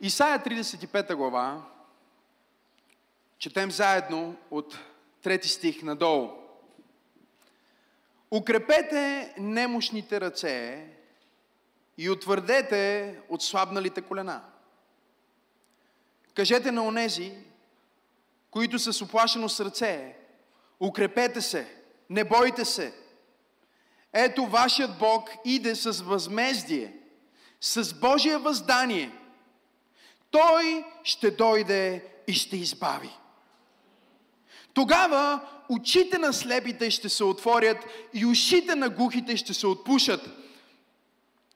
Исаия 35 глава, четем заедно от трети стих надолу. Укрепете немощните ръце и утвърдете отслабналите колена. Кажете на онези, които са с оплашено сърце, укрепете се, не бойте се. Ето вашият Бог иде с възмездие, с Божие въздание. Той ще дойде и ще избави. Тогава очите на слепите ще се отворят и ушите на глухите ще се отпушат.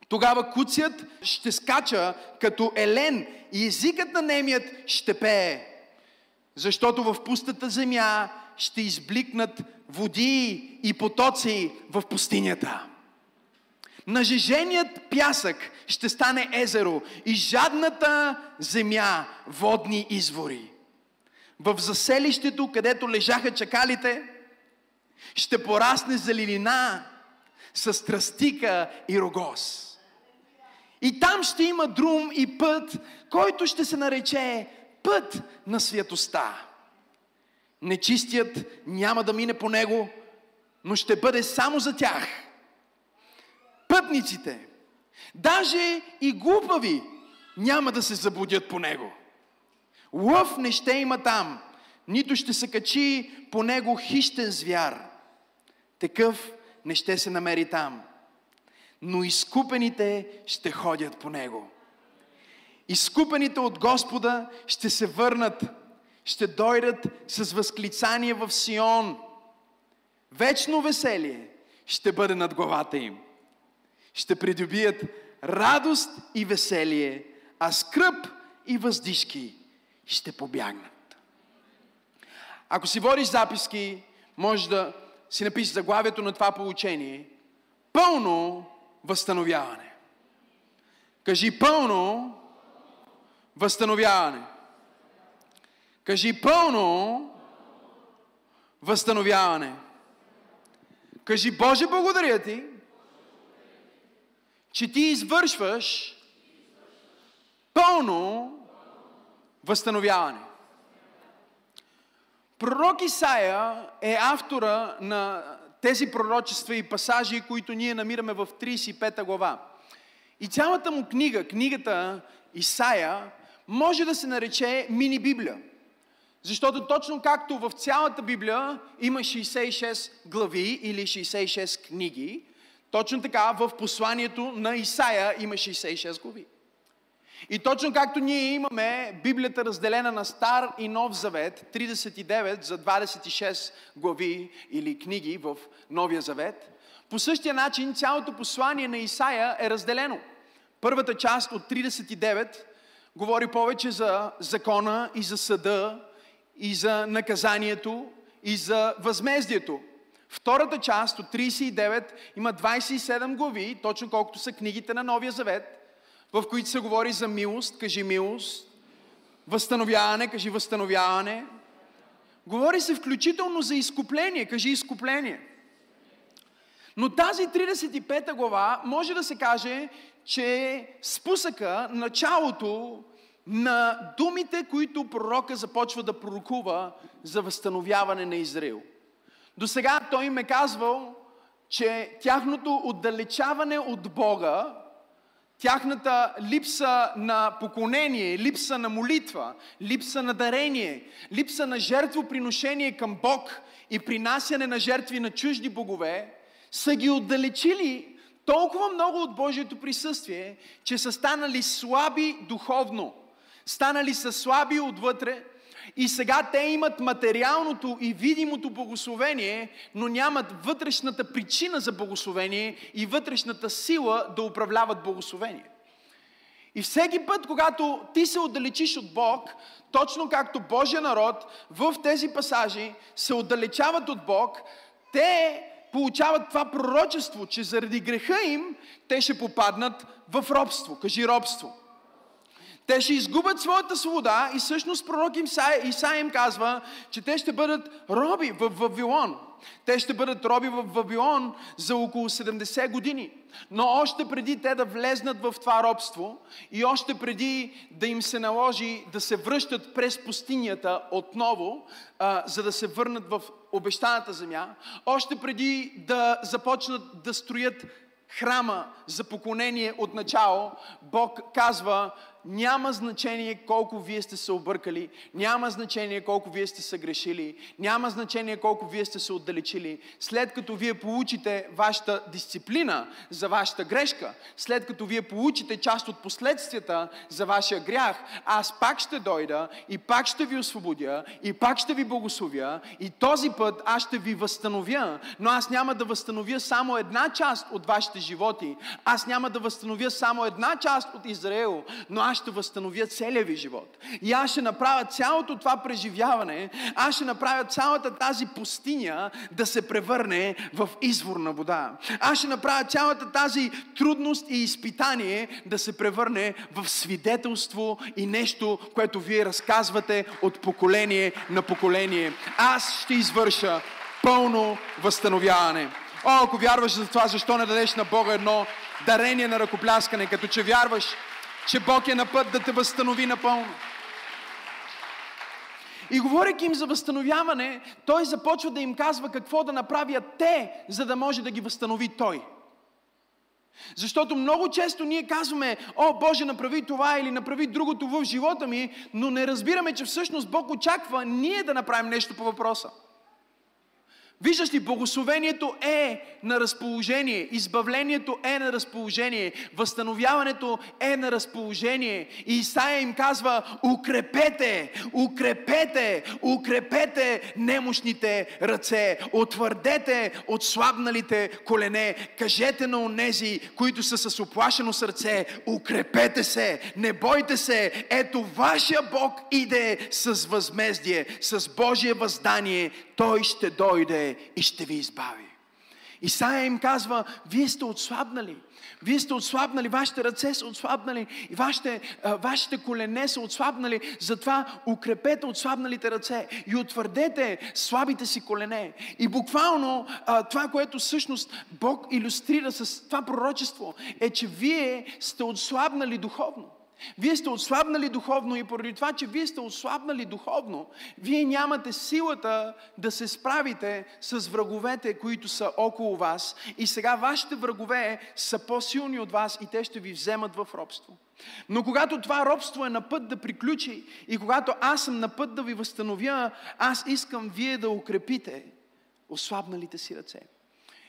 Тогава куцът ще скача като елен и езикът на немият ще пее. Защото в пустата земя ще избликнат води и потоци в пустинята. Нажеженият пясък ще стане езеро и жадната земя водни извори. В заселището, където лежаха чакалите, ще порасне зеленина с тръстика и рогоз. И там ще има друм и път, който ще се нарече път на святостта. Нечистият няма да мине по него, но ще бъде само за тях. Пътниците, даже и глупави, няма да се заблудят по него. Лъв не ще има там, нито ще се качи по него хищен звяр. Такъв не ще се намери там. Но изкупените ще ходят по него. Изкупените от Господа ще се върнат, ще дойдат с възклицание в Сион. Вечно веселие ще бъде над главата им. Ще придобият радост и веселие, а скръп и въздишки ще побягнат. Ако си водиш записки, може да си напишеш заглавието на това получение. Пълно възстановяване. Кажи пълно възстановяване. Кажи пълно възстановяване. Кажи Боже, благодаря ти, че ти извършваш пълно възстановяване. Пророк Исаия е автора на тези пророчества и пасажи, които ние намираме в 35 глава. И цялата му книга, книгата Исаия, може да се нарече мини-библия. Защото точно както в цялата Библия има 66 глави или 66 книги, точно така в посланието на Исаия има 66 глави. И точно както ние имаме Библията разделена на Стар и Нов Завет, 39 за 26 глави или книги в Новия Завет, по същия начин цялото послание на Исаия е разделено. Първата част от 39 говори повече за закона и за съда, и за наказанието, и за възмездието. Втората част от 39 има 27 глави, точно колкото са книгите на Новия Завет – в които се говори за милост, кажи милост, възстановяване, кажи възстановяване. Говори се включително за изкупление, кажи изкупление. Но тази 35 глава може да се каже, че е спусъка, началото на думите, които пророка започва да пророкува за възстановяване на Израил. До сега той им е казвал, че тяхното отдалечаване от Бога тяхната липса на поклонение, липса на молитва, липса на дарение, липса на жертвоприношение към Бог и принасяне на жертви на чужди богове, са ги отдалечили толкова много от Божието присъствие, че са станали слаби духовно. Станали са слаби отвътре, и сега те имат материалното и видимото благословение, но нямат вътрешната причина за благословение и вътрешната сила да управляват благословение. И всеки път, когато ти се отдалечиш от Бог, точно както Божия народ в тези пасажи се отдалечават от Бог, те получават това пророчество, че заради греха им те ще попаднат в робство. Кажи робство. Те ще изгубят своята свобода и всъщност пророк Исаия, Исаия им казва, че те ще бъдат роби в Вавилон. Те ще бъдат роби в Вавилон за около 70 години. Но още преди те да влезнат в това робство и още преди да им се наложи да се връщат през пустинята отново, а, за да се върнат в обещаната земя, още преди да започнат да строят храма за поклонение от начало, Бог казва, няма значение колко вие сте се объркали, няма значение колко вие сте се грешили, няма значение колко вие сте се отдалечили. След като вие получите вашата дисциплина за вашата грешка, след като вие получите част от последствията за вашия грях, аз пак ще дойда и пак ще ви освободя и пак ще ви благословя и този път аз ще ви възстановя, но аз няма да възстановя само една част от вашите животи, аз няма да възстановя само една част от Израел, но аз аз ще възстановя целия ви живот. И аз ще направя цялото това преживяване, аз ще направя цялата тази пустиня да се превърне в извор на вода. Аз ще направя цялата тази трудност и изпитание да се превърне в свидетелство и нещо, което вие разказвате от поколение на поколение. Аз ще извърша пълно възстановяване. О, ако вярваш за това, защо не дадеш на Бога едно дарение на ръкопляскане, като че вярваш, че Бог е на път да те възстанови напълно. И говоряки им за възстановяване, той започва да им казва какво да направят те, за да може да ги възстанови той. Защото много често ние казваме, о Боже, направи това или направи другото в живота ми, но не разбираме, че всъщност Бог очаква ние да направим нещо по въпроса. Виждаш ли, благословението е на разположение, избавлението е на разположение, възстановяването е на разположение. И Исаия им казва, укрепете, укрепете, укрепете немощните ръце, утвърдете отслабналите колене, кажете на онези, които са с оплашено сърце, укрепете се, не бойте се, ето вашия Бог иде с възмездие, с Божие въздание, Той ще дойде и ще ви избави. Исаия им казва, вие сте отслабнали. Вие сте отслабнали, вашите ръце са отслабнали и вашите, вашите колене са отслабнали. Затова укрепете отслабналите ръце и утвърдете слабите си колене. И буквално това, което всъщност Бог иллюстрира с това пророчество, е, че вие сте отслабнали духовно. Вие сте отслабнали духовно и поради това, че вие сте отслабнали духовно, вие нямате силата да се справите с враговете, които са около вас. И сега вашите врагове са по-силни от вас и те ще ви вземат в робство. Но когато това робство е на път да приключи и когато аз съм на път да ви възстановя, аз искам вие да укрепите ослабналите си ръце.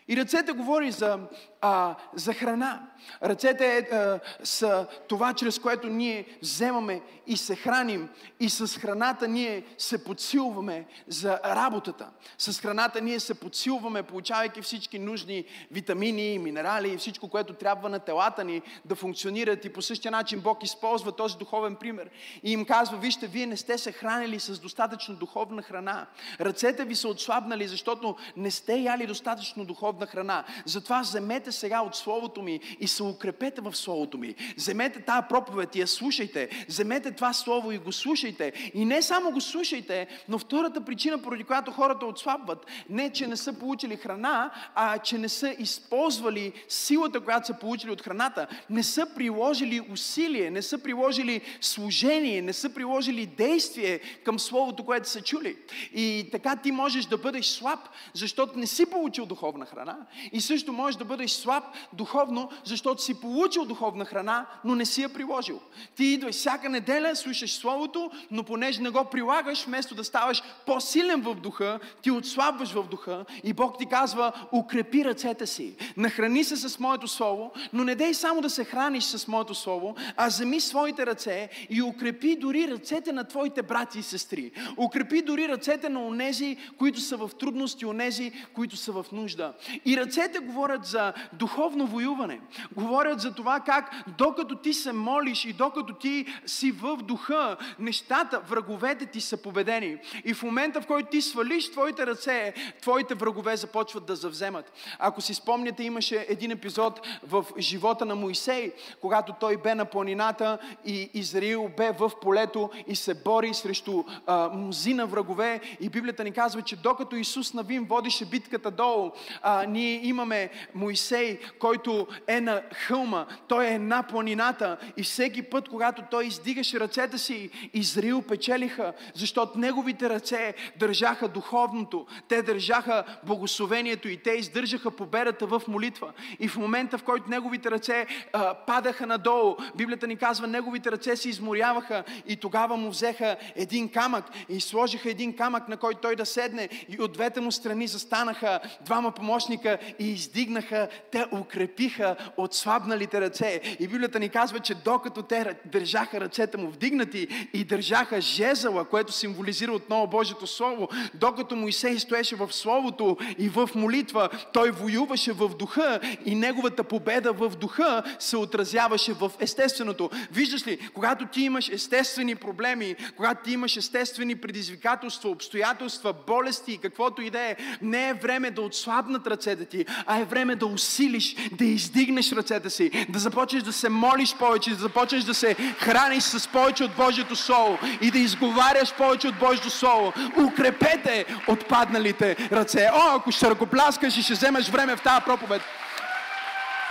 И ръцете говори за, а, за храна. Ръцете а, са това, чрез което ние вземаме и се храним. И с храната ние се подсилваме за работата. С храната ние се подсилваме, получавайки всички нужни витамини, минерали и всичко, което трябва на телата ни да функционират. И по същия начин Бог използва този духовен пример. И им казва, вижте, вие не сте се хранили с достатъчно духовна храна. Ръцете ви са отслабнали, защото не сте яли достатъчно духовна духовна храна. Затова вземете сега от Словото ми и се укрепете в Словото ми. Вземете тази проповед и я слушайте. Вземете това Слово и го слушайте. И не само го слушайте, но втората причина, поради която хората отслабват, не че не са получили храна, а че не са използвали силата, която са получили от храната. Не са приложили усилие, не са приложили служение, не са приложили действие към Словото, което са чули. И така ти можеш да бъдеш слаб, защото не си получил духовна храна храна. И също можеш да бъдеш слаб духовно, защото си получил духовна храна, но не си я приложил. Ти идваш всяка неделя, слушаш Словото, но понеже не го прилагаш, вместо да ставаш по-силен в духа, ти отслабваш в духа и Бог ти казва, укрепи ръцете си. Нахрани се с моето Слово, но не дей само да се храниш с моето Слово, а вземи своите ръце и укрепи дори ръцете на твоите брати и сестри. Укрепи дори ръцете на онези, които са в трудности, онези, които са в нужда. И ръцете говорят за духовно воюване. Говорят за това как докато ти се молиш и докато ти си в духа, нещата, враговете ти са победени. И в момента, в който ти свалиш твоите ръце, твоите врагове започват да завземат. Ако си спомняте, имаше един епизод в живота на Моисей, когато той бе на планината и Израил бе в полето и се бори срещу а, мнозина врагове. И Библията ни казва, че докато Исус Навин водише битката долу, а, ние имаме Моисей, който е на хълма, той е на планината и всеки път, когато той издигаше ръцете си, Израил печелиха, защото неговите ръце държаха духовното, те държаха благословението и те издържаха победата в молитва. И в момента, в който неговите ръце а, падаха надолу, Библията ни казва, неговите ръце се изморяваха и тогава му взеха един камък и сложиха един камък, на който той да седне и от двете му страни застанаха двама помощника и издигнаха, те укрепиха отслабналите ръце. И Библията ни казва, че докато те държаха ръцете му вдигнати и държаха жезъла, което символизира отново Божието Слово, докато Моисей стоеше в Словото и в молитва, той воюваше в духа и неговата победа в духа се отразяваше в естественото. Виждаш ли, когато ти имаш естествени проблеми, когато ти имаш естествени предизвикателства, обстоятелства, болести и каквото и да е, не е време да отслабнат ръцете ти, а е време да усилиш, да издигнеш ръцете си, да започнеш да се молиш повече, да започнеш да се храниш с повече от Божието Слово и да изговаряш повече от Божието Слово. Укрепете отпадналите ръце. О, ако ще ръкопляскаш и ще вземеш време в тази проповед,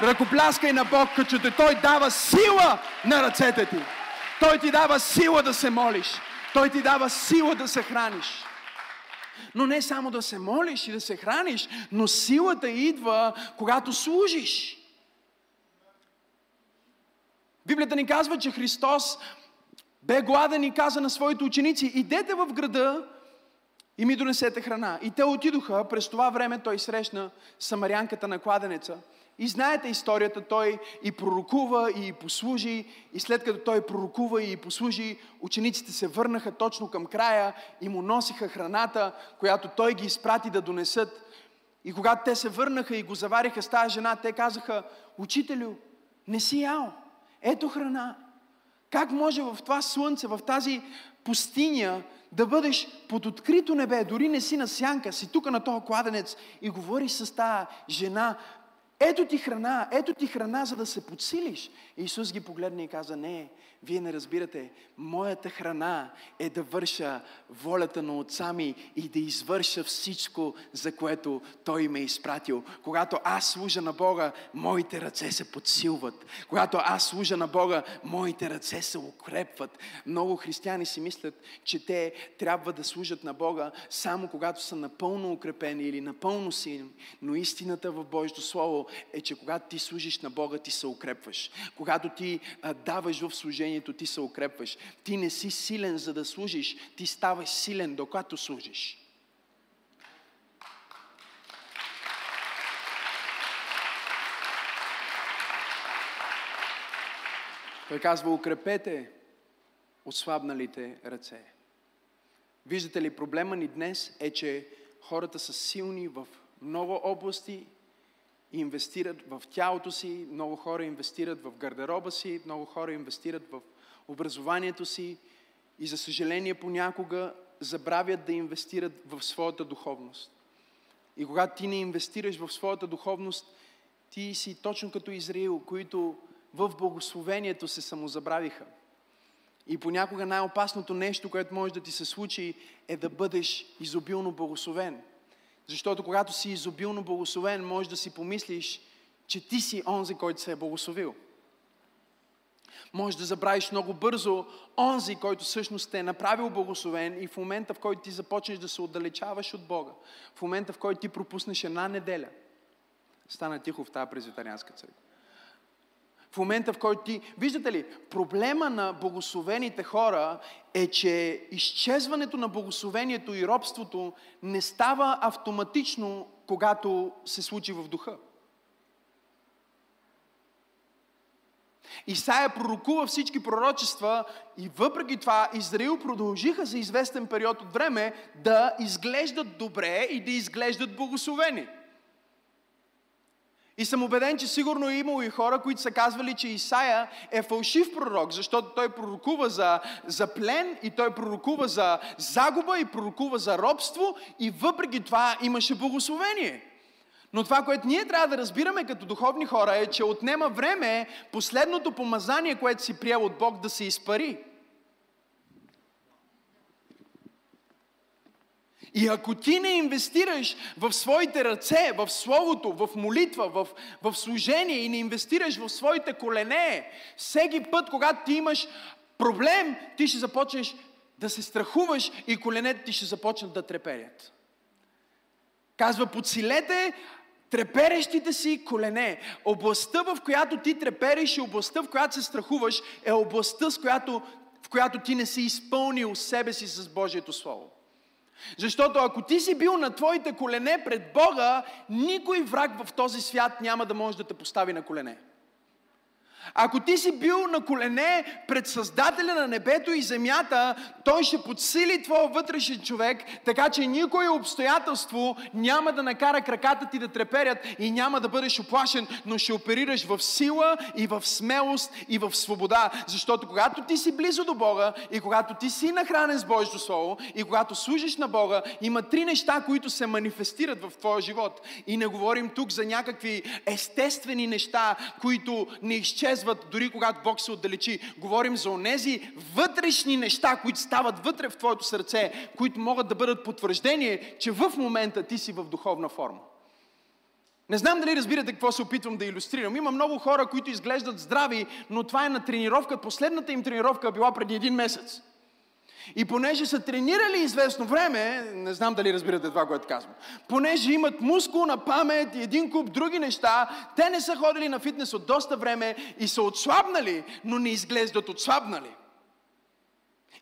ръкопляскай на Бог, като Той дава сила на ръцете ти. Той ти дава сила да се молиш. Той ти дава сила да се храниш. Но не само да се молиш и да се храниш, но силата идва, когато служиш. Библията ни казва, че Христос бе гладен и каза на своите ученици, идете в града и ми донесете храна. И те отидоха, през това време той срещна самарянката на кладенеца – и знаете историята, той и пророкува, и послужи, и след като той пророкува и послужи, учениците се върнаха точно към края и му носиха храната, която той ги изпрати да донесат. И когато те се върнаха и го завариха с тази жена, те казаха, учителю, не си ял, ето храна. Как може в това слънце, в тази пустиня да бъдеш под открито небе, дори не си на сянка, си тук на този кладенец и говориш с тази жена, ето ти храна, ето ти храна, за да се подсилиш. Исус ги погледна и каза, не, вие не разбирате, моята храна е да върша волята на отца ми и да извърша всичко, за което Той ме е изпратил. Когато аз служа на Бога, моите ръце се подсилват. Когато аз служа на Бога, моите ръце се укрепват. Много християни си мислят, че те трябва да служат на Бога само когато са напълно укрепени или напълно силни. Но истината в Божието Слово е, че когато ти служиш на Бога, ти се укрепваш. Когато ти а, даваш в служението, ти се укрепваш. Ти не си силен за да служиш, ти ставаш силен докато служиш. Той казва, укрепете отслабналите ръце. Виждате ли, проблема ни днес е, че хората са силни в много области инвестират в тялото си, много хора инвестират в гардероба си, много хора инвестират в образованието си и за съжаление понякога забравят да инвестират в своята духовност. И когато ти не инвестираш в своята духовност, ти си точно като Израил, които в благословението се самозабравиха. И понякога най-опасното нещо, което може да ти се случи, е да бъдеш изобилно благословен – защото когато си изобилно благословен, може да си помислиш, че ти си онзи, който се е благословил. Може да забравиш много бързо онзи, който всъщност те е направил благословен и в момента, в който ти започнеш да се отдалечаваш от Бога, в момента, в който ти пропуснеш една неделя, стана тихо в тази презвитарианска църква. В момента, в който ти... Виждате ли, проблема на благословените хора е, че изчезването на благословението и робството не става автоматично, когато се случи в духа. Исаия пророкува всички пророчества и въпреки това Израил продължиха за известен период от време да изглеждат добре и да изглеждат благословени. И съм убеден, че сигурно е имало и хора, които са казвали, че Исаия е фалшив пророк, защото той пророкува за, за плен и той пророкува за загуба и пророкува за робство и въпреки това имаше благословение. Но това, което ние трябва да разбираме като духовни хора е, че отнема време последното помазание, което си приел от Бог да се изпари. И ако ти не инвестираш в своите ръце, в Словото, в молитва, в, в служение и не инвестираш в своите колене, всеки път, когато ти имаш проблем, ти ще започнеш да се страхуваш и коленете ти ще започнат да треперят. Казва, подсилете треперещите си колене. Областта, в която ти трепериш и областта, в която се страхуваш, е областта, с която, в която ти не си изпълнил себе си с Божието Слово. Защото ако ти си бил на твоите колене пред Бога, никой враг в този свят няма да може да те постави на колене. Ако ти си бил на колене пред Създателя на небето и земята, той ще подсили твоя вътрешен човек, така че никое обстоятелство няма да накара краката ти да треперят и няма да бъдеш оплашен, но ще оперираш в сила и в смелост и в свобода. Защото когато ти си близо до Бога и когато ти си нахранен с Божието Слово и когато служиш на Бога, има три неща, които се манифестират в твоя живот. И не говорим тук за някакви естествени неща, които не изчезват изчезват, дори когато Бог се отдалечи. Говорим за онези вътрешни неща, които стават вътре в твоето сърце, които могат да бъдат потвърждение, че в момента ти си в духовна форма. Не знам дали разбирате какво се опитвам да иллюстрирам. Има много хора, които изглеждат здрави, но това е на тренировка. Последната им тренировка била преди един месец. И понеже са тренирали известно време, не знам дали разбирате това, което казвам, понеже имат мускулна памет и един куп други неща, те не са ходили на фитнес от доста време и са отслабнали, но не изглеждат отслабнали.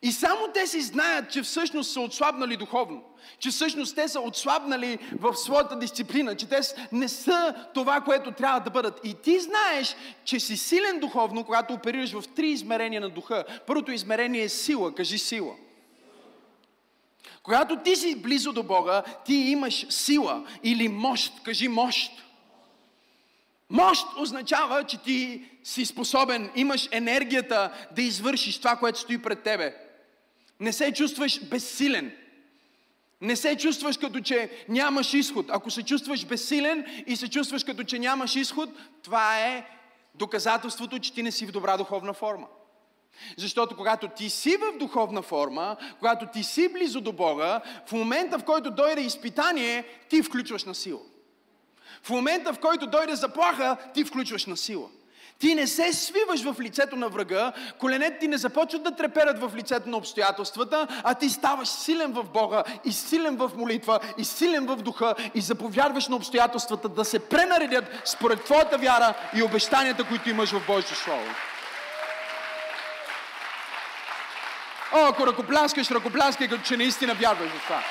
И само те си знаят, че всъщност са отслабнали духовно. Че всъщност те са отслабнали в своята дисциплина. Че те не са това, което трябва да бъдат. И ти знаеш, че си силен духовно, когато оперираш в три измерения на духа. Първото измерение е сила. Кажи сила. Когато ти си близо до Бога, ти имаш сила или мощ. Кажи мощ. Мощ означава, че ти си способен, имаш енергията да извършиш това, което стои пред тебе. Не се чувстваш безсилен. Не се чувстваш като че нямаш изход. Ако се чувстваш безсилен и се чувстваш като че нямаш изход, това е доказателството, че ти не си в добра духовна форма. Защото когато ти си в духовна форма, когато ти си близо до Бога, в момента в който дойде изпитание, ти включваш на сила. В момента в който дойде заплаха, ти включваш на сила. Ти не се свиваш в лицето на врага, коленете ти не започват да треперят в лицето на обстоятелствата, а ти ставаш силен в Бога и силен в молитва и силен в духа и заповядваш на обстоятелствата да се пренаредят според твоята вяра и обещанията, които имаш в Божието Слово. О, ако ръкопляскаш, ръкопляскай, като че наистина вярваш в това.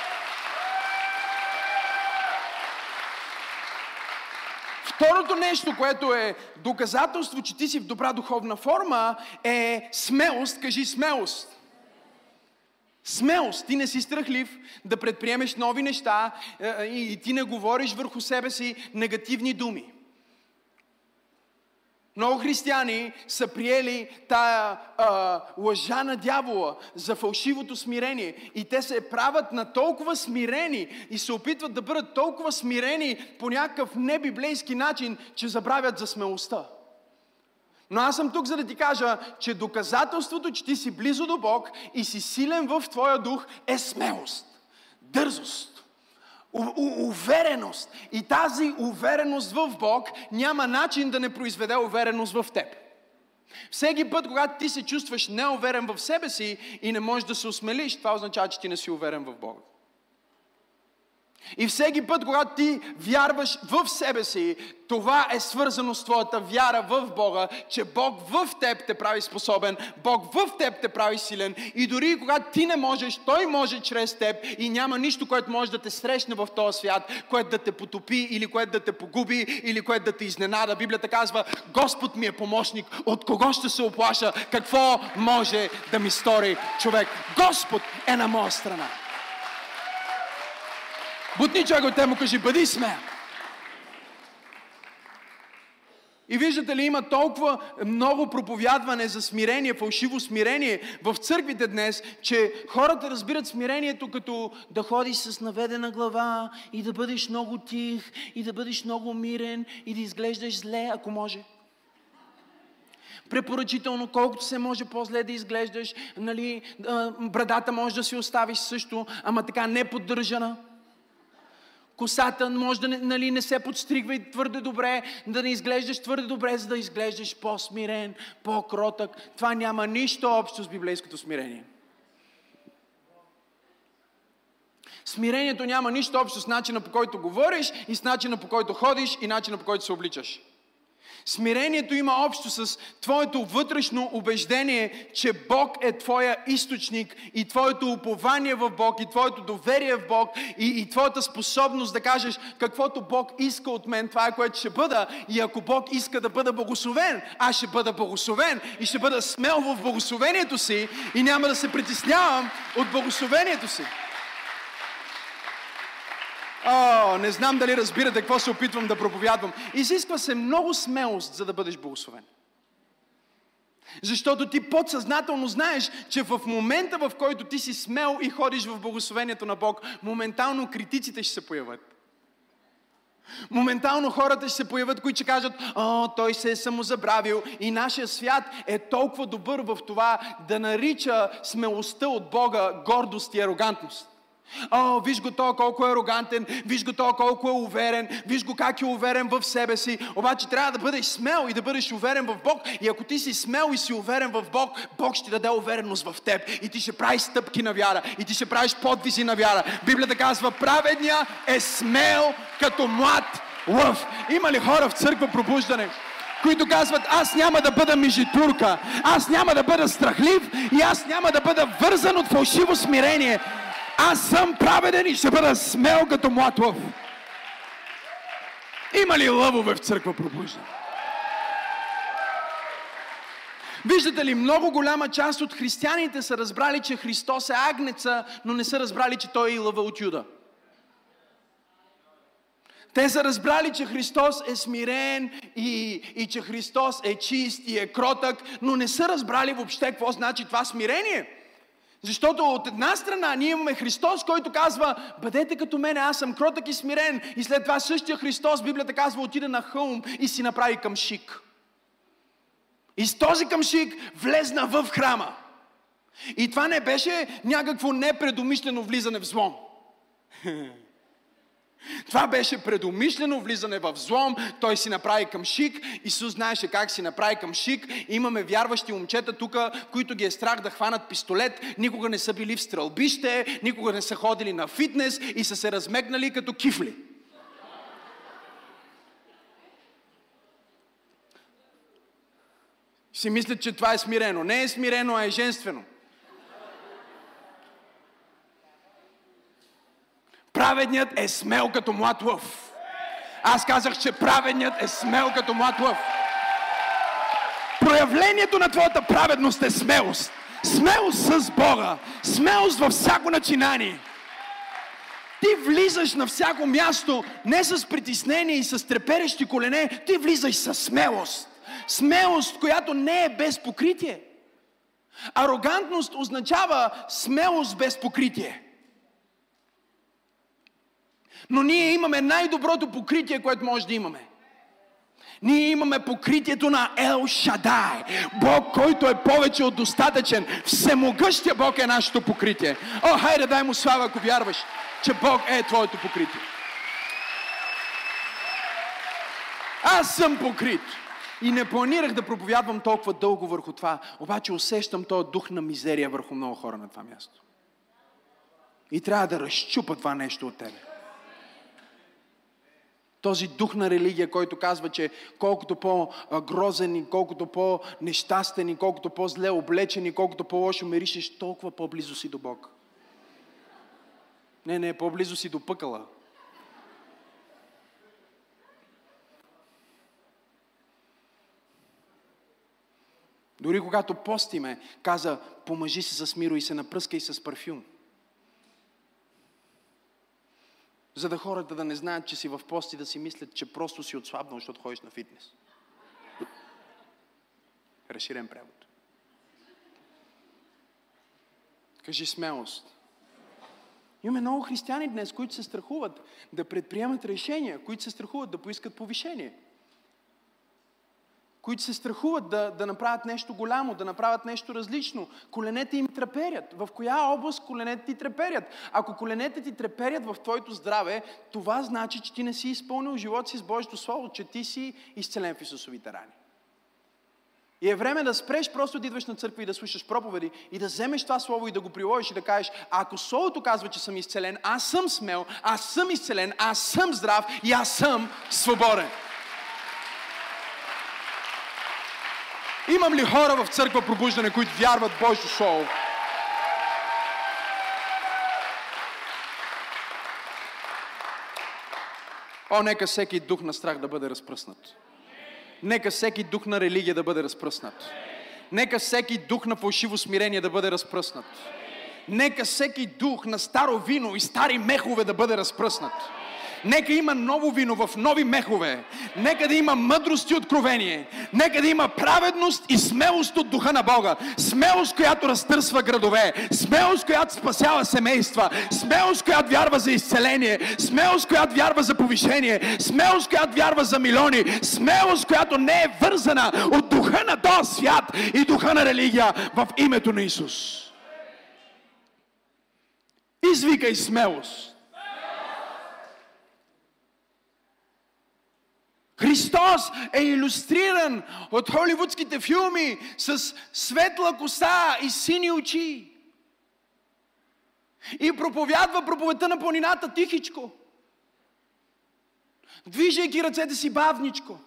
Второто нещо, което е доказателство, че ти си в добра духовна форма, е смелост. Кажи смелост. Смелост. Ти не си страхлив да предприемеш нови неща е, е, и ти не говориш върху себе си негативни думи. Много християни са приели тая а, лъжа на дявола за фалшивото смирение. И те се правят на толкова смирени и се опитват да бъдат толкова смирени по някакъв небиблейски начин, че забравят за смелостта. Но аз съм тук, за да ти кажа, че доказателството, че ти си близо до Бог и си силен в твоя дух, е смелост, дързост увереност. И тази увереност в Бог няма начин да не произведе увереност в теб. Всеки път, когато ти се чувстваш неуверен в себе си и не можеш да се осмелиш, това означава, че ти не си уверен в Бога. И всеки път, когато ти вярваш в себе си, това е свързано с твоята вяра в Бога, че Бог в теб те прави способен, Бог в теб те прави силен. И дори когато ти не можеш, Той може чрез теб и няма нищо, което може да те срещне в този свят, което да те потопи или което да те погуби или което да те изненада. Библията казва, Господ ми е помощник, от кого ще се оплаша, какво може да ми стори човек. Господ е на моя страна. Бутни човек от те му кажи, бъди смел. И виждате ли, има толкова много проповядване за смирение, фалшиво смирение в църквите днес, че хората разбират смирението като да ходиш с наведена глава и да бъдеш много тих и да бъдеш много мирен и да изглеждаш зле, ако може. Препоръчително, колкото се може по-зле да изглеждаш, нали, брадата може да си оставиш също, ама така не поддържана косата може да не, нали, не се подстригва твърде добре, да не изглеждаш твърде добре, за да изглеждаш по-смирен, по-кротък. Това няма нищо общо с библейското смирение. Смирението няма нищо общо с начина по който говориш и с начина по който ходиш и начина по който се обличаш. Смирението има общо с твоето вътрешно убеждение, че Бог е твоя източник и твоето упование в Бог и твоето доверие в Бог и, и твоята способност да кажеш каквото Бог иска от мен, това е което ще бъда. И ако Бог иска да бъда благословен, аз ще бъда благословен и ще бъда смел в благословението си и няма да се притеснявам от благословението си. О, не знам дали разбирате какво се опитвам да проповядвам. Изисква се много смелост, за да бъдеш благословен. Защото ти подсъзнателно знаеш, че в момента, в който ти си смел и ходиш в благословението на Бог, моментално критиците ще се появят. Моментално хората ще се появят, които ще кажат, о, той се е самозабравил. И нашия свят е толкова добър в това да нарича смелостта от Бога гордост и арогантност. О, виж го то колко е арогантен, виж го то колко е уверен, виж го как е уверен в себе си. Обаче трябва да бъдеш смел и да бъдеш уверен в Бог. И ако ти си смел и си уверен в Бог, Бог ще даде увереност в теб. И ти ще правиш стъпки на вяра. И ти ще правиш подвизи на вяра. Библията казва, праведния е смел като млад лъв. Има ли хора в църква пробуждане? които казват, аз няма да бъда мижитурка, аз няма да бъда страхлив и аз няма да бъда вързан от фалшиво смирение. Аз съм праведен и ще бъда смел като млад лъв. Има ли лъвове в църква пробуждане? Виждате ли, много голяма част от християните са разбрали, че Христос е агнеца, но не са разбрали, че Той е и лъва от Юда. Те са разбрали, че Христос е смирен и, и че Христос е чист и е кротък, но не са разбрали въобще какво значи това смирение. Защото от една страна ние имаме Христос, който казва, бъдете като мен, аз съм кротък и смирен. И след това същия Христос, Библията казва, отиде на хълм и си направи къмшик. И с този къмшик влезна в храма. И това не беше някакво непредомишлено влизане в злом. Това беше предумишлено влизане в злом. Той си направи към шик. Исус знаеше как си направи към шик. Имаме вярващи момчета тук, които ги е страх да хванат пистолет. Никога не са били в стрелбище, никога не са ходили на фитнес и са се размекнали като кифли. Си мислят, че това е смирено. Не е смирено, а е женствено. Праведният е смел като млад лъв. Аз казах, че праведният е смел като млад лъв. Проявлението на твоята праведност е смелост. Смелост с Бога. Смелост във всяко начинание. Ти влизаш на всяко място не с притеснение и с треперещи колене, ти влизаш с смелост. Смелост, която не е без покритие. Арогантност означава смелост без покритие. Но ние имаме най-доброто покритие, което може да имаме. Ние имаме покритието на Ел Шадай. Бог, който е повече от достатъчен. Всемогъщия Бог е нашето покритие. О, хайде дай му слава, ако вярваш, че Бог е твоето покритие. Аз съм покрит. И не планирах да проповядвам толкова дълго върху това, обаче усещам този дух на мизерия върху много хора на това място. И трябва да разчупа това нещо от тебе. Този дух на религия, който казва, че колкото по-грозен и колкото по-нещастен и колкото по-зле облечен и колкото по-лошо миришеш, толкова по-близо си до Бог. Не, не, по-близо си до пъкала. Дори когато постиме, каза, помъжи се с миро и се напръскай с парфюм. За да хората да не знаят, че си в пост и да си мислят, че просто си отслабнал, защото ходиш на фитнес. Разширен превод. Кажи смелост. Имаме много християни днес, които се страхуват да предприемат решения, които се страхуват да поискат повишение. Които се страхуват да, да направят нещо голямо, да направят нещо различно. Коленете им треперят. В коя област коленете ти треперят? Ако коленете ти треперят в твоето здраве, това значи, че ти не си изпълнил живот си с Божието Слово, че ти си изцелен в Исусовите рани. И е време да спреш просто да идваш на църква и да слушаш проповеди и да вземеш това слово и да го приложиш и да кажеш, ако Словото казва, че съм изцелен, аз съм смел, аз съм изцелен, аз съм здрав и аз съм свободен. Имам ли хора в църква пробуждане, които вярват Божието Слово? О, нека всеки дух на страх да бъде разпръснат. Нека всеки дух на религия да бъде разпръснат. Нека всеки дух на фалшиво смирение да бъде разпръснат. Нека всеки дух на старо вино и стари мехове да бъде разпръснат. Нека има ново вино в нови мехове. Нека да има мъдрост и откровение. Нека да има праведност и смелост от духа на Бога. Смелост, която разтърсва градове. Смелост, която спасява семейства. Смелост, която вярва за изцеление. Смелост, която вярва за повишение. Смелост, която вярва за милиони. Смелост, която не е вързана от духа на този свят и духа на религия в името на Исус. Извикай смелост. Христос е иллюстриран от холивудските филми с светла коса и сини очи. И проповядва проповедта на планината тихичко. Движейки ръцете си бавничко.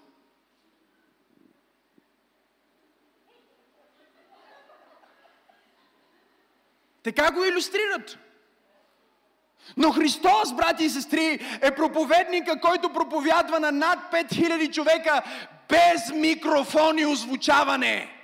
Така го иллюстрират. Но Христос, брати и сестри, е проповедника, който проповядва на над 5000 човека без микрофон и озвучаване.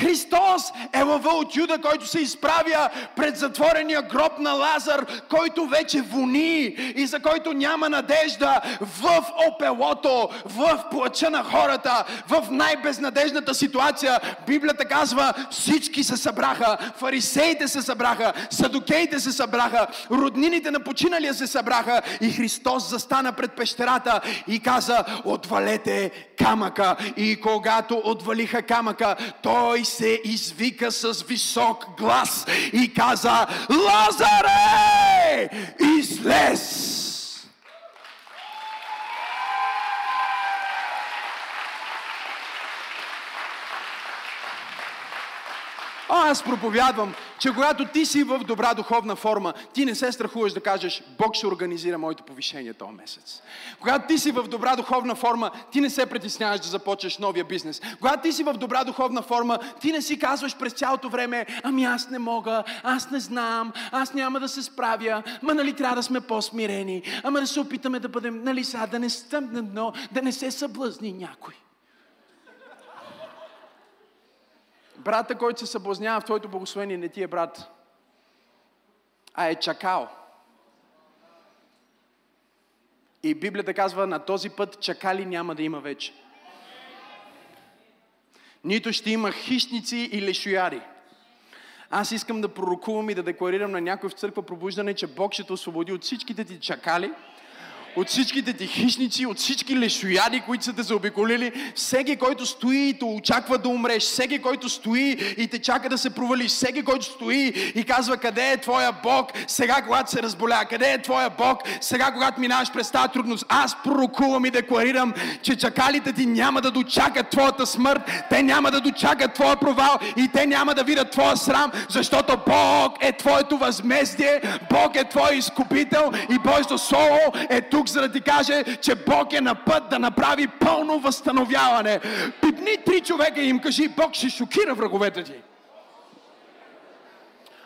Христос е лъва от Юда, който се изправя пред затворения гроб на Лазар, който вече вони и за който няма надежда в опелото, в плача на хората, в най-безнадежната ситуация. Библията казва, всички се събраха, фарисеите се събраха, садокеите се събраха, роднините на починалия се събраха и Христос застана пред пещерата и каза, отвалете камъка. И когато отвалиха камъка, той се извика с висок глас и каза, Лазаре, излез! А, аз проповядвам, че когато ти си в добра духовна форма, ти не се страхуваш да кажеш, Бог ще организира моето повишение този месец. Когато ти си в добра духовна форма, ти не се притесняваш да започнеш новия бизнес. Когато ти си в добра духовна форма, ти не си казваш през цялото време, ами аз не мога, аз не знам, аз няма да се справя, ма нали трябва да сме по-смирени, ама да се опитаме да бъдем, нали сега, да не, стъмнем, да не се съблъзни някой. Брата, който се съблазнява в твоето благословение, не ти е брат, а е чакал. И Библията казва, на този път чакали няма да има вече. Нито ще има хищници и лешояри. Аз искам да пророкувам и да декларирам на някой в църква пробуждане, че Бог ще те освободи от всичките ти чакали, от всичките ти хищници, от всички лешояди, които са те заобиколили, всеки, който стои и те очаква да умреш, всеки, който стои и те чака да се провалиш, всеки, който стои и казва къде е твоя Бог, сега когато се разболя, къде е твоя Бог, сега когато минаваш през тази трудност, аз пророкувам и декларирам, че чакалите ти няма да дочакат твоята смърт, те няма да дочакат твоя провал и те няма да видят твоя срам, защото Бог е твоето възмездие, Бог е твой изкупител и Божието Слово е тук тук, за да ти каже, че Бог е на път да направи пълно възстановяване. Пипни три човека и им кажи, Бог ще шокира враговете ти.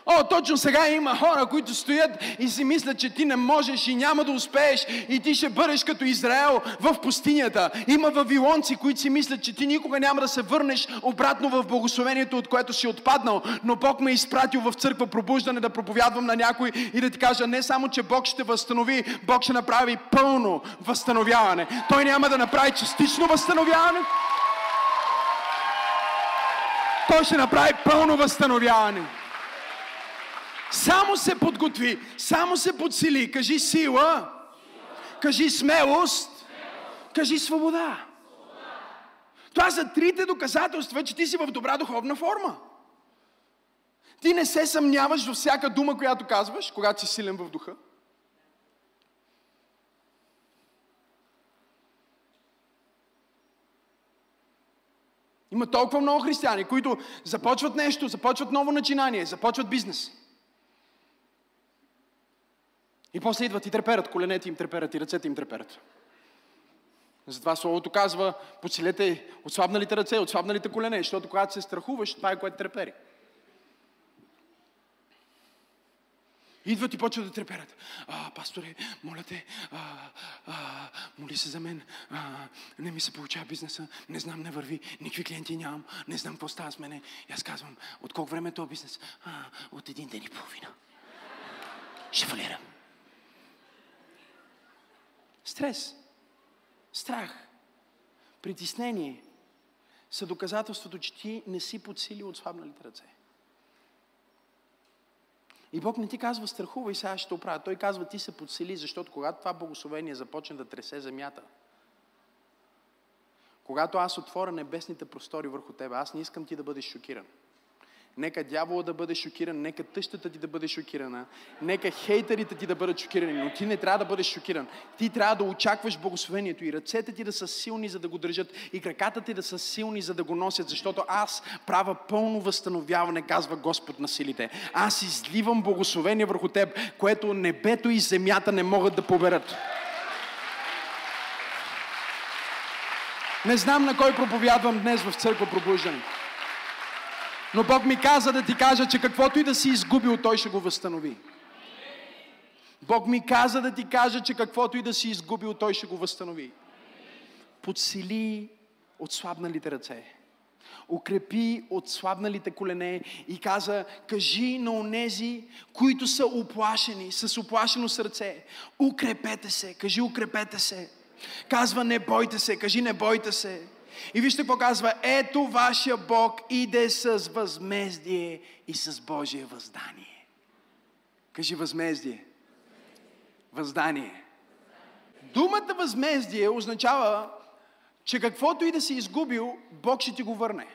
О, точно сега има хора, които стоят и си мислят, че ти не можеш и няма да успееш и ти ще бъдеш като Израел в пустинята. Има вавилонци, които си мислят, че ти никога няма да се върнеш обратно в благословението, от което си отпаднал. Но Бог ме е изпратил в църква пробуждане да проповядвам на някой и да ти кажа не само, че Бог ще възстанови, Бог ще направи пълно възстановяване. Той няма да направи частично възстановяване. Той ще направи пълно възстановяване. Само се подготви, само се подсили. Кажи сила, кажи смелост, кажи свобода. Това са трите доказателства, че ти си в добра духовна форма. Ти не се съмняваш във всяка дума, която казваш, когато си силен в духа. Има толкова много християни, които започват нещо, започват ново начинание, започват бизнес. И после идват и треперят, коленете им треперят и ръцете им треперят. Затова Словото казва, подсилете отслабналите ръце, отслабналите колене, защото когато се страхуваш, това е което трепери. Идват и почват да треперят. А, пасторе, моля те, а, а, моли се за мен. А, не ми се получава бизнеса, не знам, не върви, никакви клиенти нямам, не знам какво става с мене. И аз казвам, от колко време е този бизнес? А, от един ден и половина. Ще фалирам. Стрес, страх, притеснение са доказателството, че ти не си подсили от слабналите ръце. И Бог не ти казва страхува и сега ще оправя. Той казва ти се подсели, защото когато това благословение започне да тресе земята, когато аз отворя небесните простори върху тебе, аз не искам ти да бъдеш шокиран. Нека дявола да бъде шокиран, нека тъщата ти да бъде шокирана, нека хейтерите ти да бъдат шокирани, но ти не трябва да бъдеш шокиран. Ти трябва да очакваш благословението и ръцете ти да са силни, за да го държат и краката ти да са силни, за да го носят, защото аз правя пълно възстановяване, казва Господ на силите. Аз изливам благословение върху теб, което небето и земята не могат да поберат. Не знам на кой проповядвам днес в църква пробуждане. Но Бог ми каза да ти кажа, че каквото и да си изгубил, Той ще го възстанови. Бог ми каза да ти кажа, че каквото и да си изгубил, Той ще го възстанови. Подсили отслабналите ръце. Укрепи отслабналите колене и каза, кажи на онези, които са оплашени, с оплашено сърце, укрепете се, кажи укрепете се. Казва, не бойте се, кажи не бойте се. И вижте какво казва. Ето вашия Бог иде с възмездие и с Божие въздание. Кажи възмездие. Въздание. Думата възмездие означава, че каквото и да си изгубил, Бог ще ти го върне.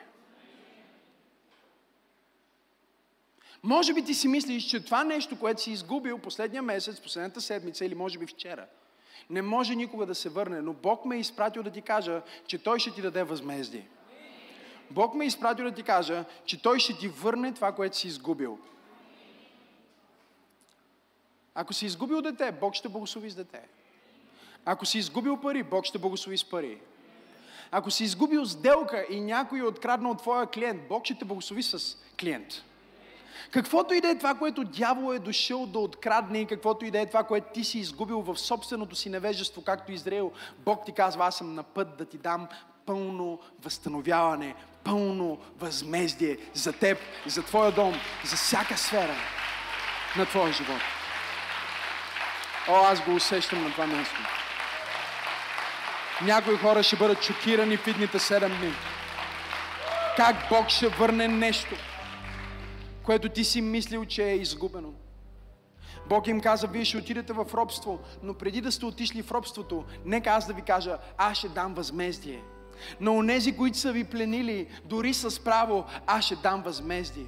Може би ти си мислиш, че това нещо, което си изгубил последния месец, последната седмица или може би вчера – не може никога да се върне, но Бог ме е изпратил да ти кажа, че Той ще ти даде възмездие. Бог ме е изпратил да ти кажа, че Той ще ти върне това, което си изгубил. Ако си изгубил дете, Бог ще благослови с дете. Ако си изгубил пари, Бог ще благослови с пари. Ако си изгубил сделка и някой е откраднал твоя клиент, Бог ще те благослови с клиент. Каквото и да е това, което дявол е дошъл да открадне и каквото и да е това, което ти си изгубил в собственото си невежество, както Израил, Бог ти казва, аз съм на път да ти дам пълно възстановяване, пълно възмездие за теб, за твоя дом, за всяка сфера на твоя живот. О, аз го усещам на това място. Някои хора ще бъдат шокирани в идните седем дни. Как Бог ще върне нещо – което ти си мислил, че е изгубено. Бог им каза, вие ще отидете в робство, но преди да сте отишли в робството, нека аз да ви кажа, аз ще дам възмездие. На онези, които са ви пленили, дори с право, аз ще дам възмездие.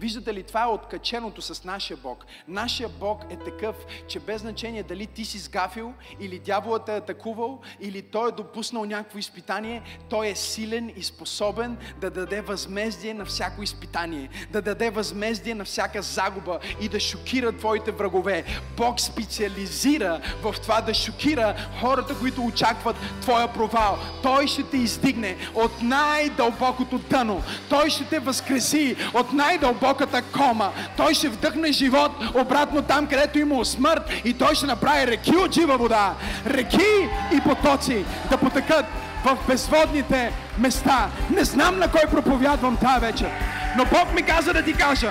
Виждате ли, това е откаченото с нашия Бог. Нашия Бог е такъв, че без значение дали ти си сгафил, или дяволът е атакувал, или той е допуснал някакво изпитание, той е силен и способен да даде възмездие на всяко изпитание, да даде възмездие на всяка загуба и да шокира твоите врагове. Бог специализира в това да шокира хората, които очакват твоя провал. Той ще те издигне от най-дълбокото дъно. Той ще те възкреси от най-дълбокото дълбоката кома. Той ще вдъхне живот обратно там, където има смърт и той ще направи реки от жива вода. Реки и потоци да потъкат в безводните места. Не знам на кой проповядвам тази вечер, но Бог ми каза да ти кажа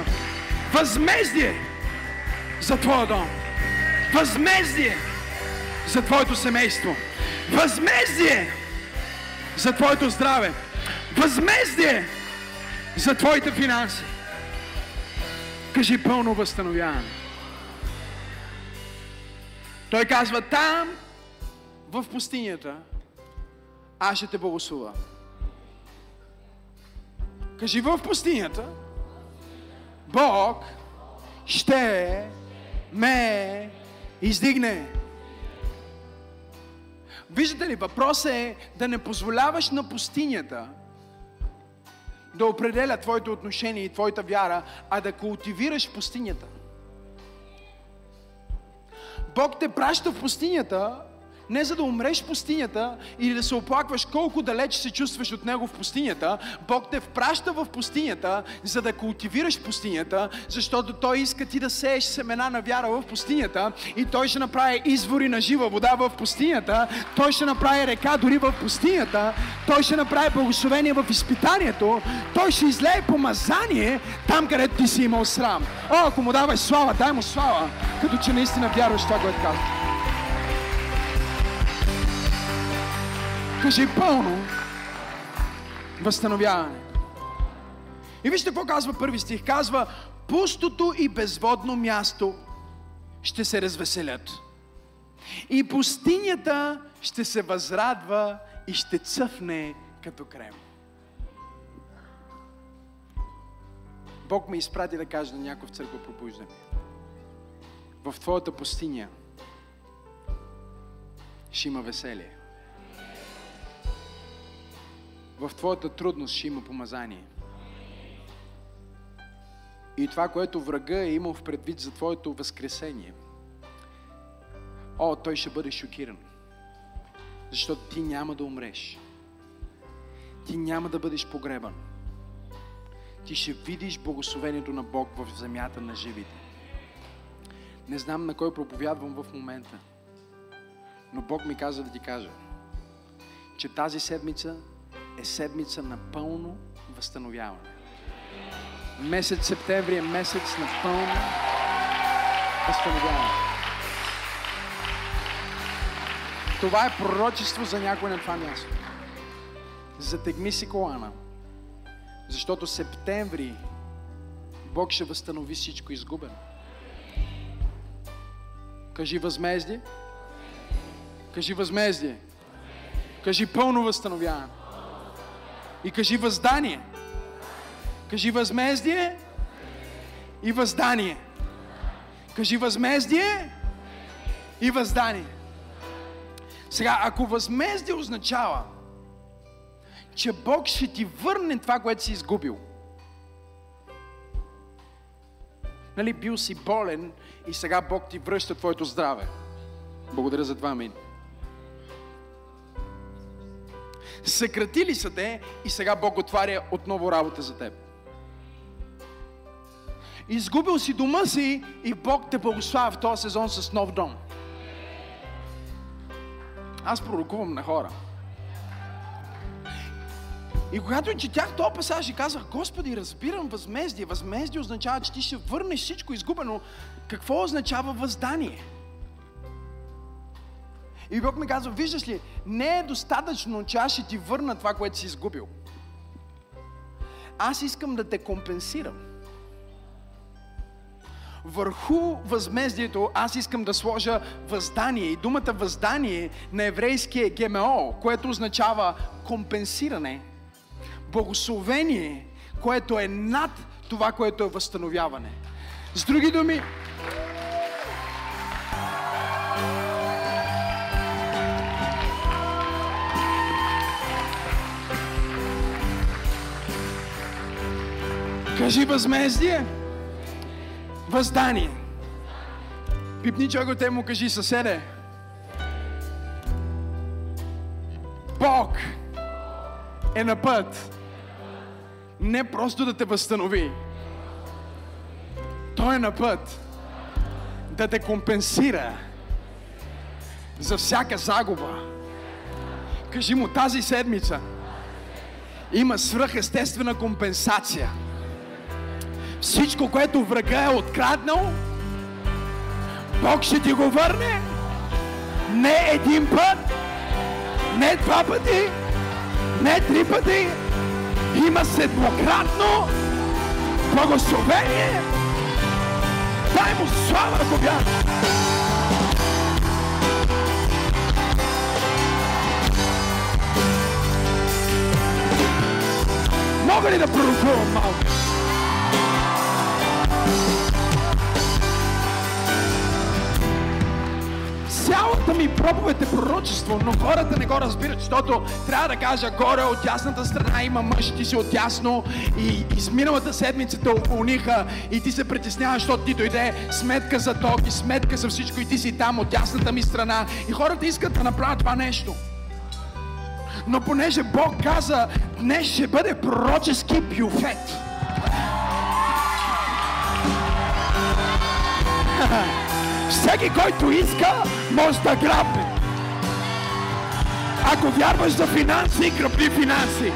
възмездие за твоя дом. Възмездие за твоето семейство. Възмездие за твоето здраве. Възмездие за твоите финанси. Кажи пълно възстановяване. Той казва, там, в пустинята, аз ще те благослова. Кажи в пустинята, Бог ще ме издигне. Виждате ли, въпросът е да не позволяваш на пустинята да определя твоето отношение и твоята вяра, а да култивираш пустинята. Бог те праща в пустинята, не за да умреш в пустинята или да се оплакваш колко далеч се чувстваш от Него в пустинята. Бог те впраща в пустинята, за да култивираш пустинята, защото Той иска ти да сееш семена на вяра в пустинята и Той ще направи извори на жива вода в пустинята, Той ще направи река дори в пустинята, Той ще направи благословение в изпитанието, Той ще излее помазание там, където ти си имал срам. О, ако му даваш слава, дай му слава, като че наистина вярваш това, което казваш. Кажи пълно възстановяване. И вижте какво казва първи стих. Казва, пустото и безводно място ще се развеселят. И пустинята ще се възрадва и ще цъфне като крем. Бог ме изпрати да каже на някой в църква пробуждане. В твоята пустиня ще има веселие в твоята трудност ще има помазание. И това, което врага е имал в предвид за твоето възкресение, о, той ще бъде шокиран. Защото ти няма да умреш. Ти няма да бъдеш погребан. Ти ще видиш благословението на Бог в земята на живите. Не знам на кой проповядвам в момента, но Бог ми каза да ти кажа, че тази седмица е седмица на пълно възстановяване. Месец септември е месец на пълно възстановяване. Това е пророчество за някой на това място. Затегни си колана, защото септември Бог ще възстанови всичко изгубено. Кажи възмездие. Кажи възмездие. Кажи пълно възстановяване. И кажи въздание. Кажи възмездие и въздание. Кажи възмездие и въздание. Сега, ако възмездие означава, че Бог ще ти върне това, което си изгубил. Нали, бил си болен и сега Бог ти връща твоето здраве. Благодаря за това, амин. Съкратили са те и сега Бог отваря отново работа за теб. Изгубил си дома си и Бог те благославя в този сезон с нов дом. Аз пророкувам на хора. И когато четях този пасаж и казах, Господи, разбирам възмездие. Възмездие означава, че ти ще върнеш всичко изгубено. Какво означава въздание? И Бог ми казва, виждаш ли, не е достатъчно, че аз ще ти върна това, което си изгубил. Аз искам да те компенсирам. Върху възмездието аз искам да сложа въздание. И думата въздание на еврейски е ГМО, което означава компенсиране. Благословение, което е над това, което е възстановяване. С други думи, Кажи възмездие. Въздание. Пипни човек те му кажи съседе. Бог е на път. Не просто да те възстанови, Той е на път да те компенсира за всяка загуба. Кажи му тази седмица има свръхестествена компенсация. Всичко, което врага е откраднал, Бог ще ти го върне. Не един път, не два пъти, не три пъти. Има седмократно благословение. Дай му слава, ако. Мога ли да пророкувам малко? Цялата ми проповед е пророчество, но хората не го разбират, защото трябва да кажа, горе от ясната страна има мъж, ти си от ясно и изминалата седмица те уволниха и ти се притесняваш, защото ти дойде сметка за ток и сметка за всичко и ти си там от ясната ми страна и хората искат да направят това нещо. Но понеже Бог каза, днес ще бъде пророчески бюфет. Всеки, който иска, може да грабне. Ако вярваш за финанси, грабни финанси.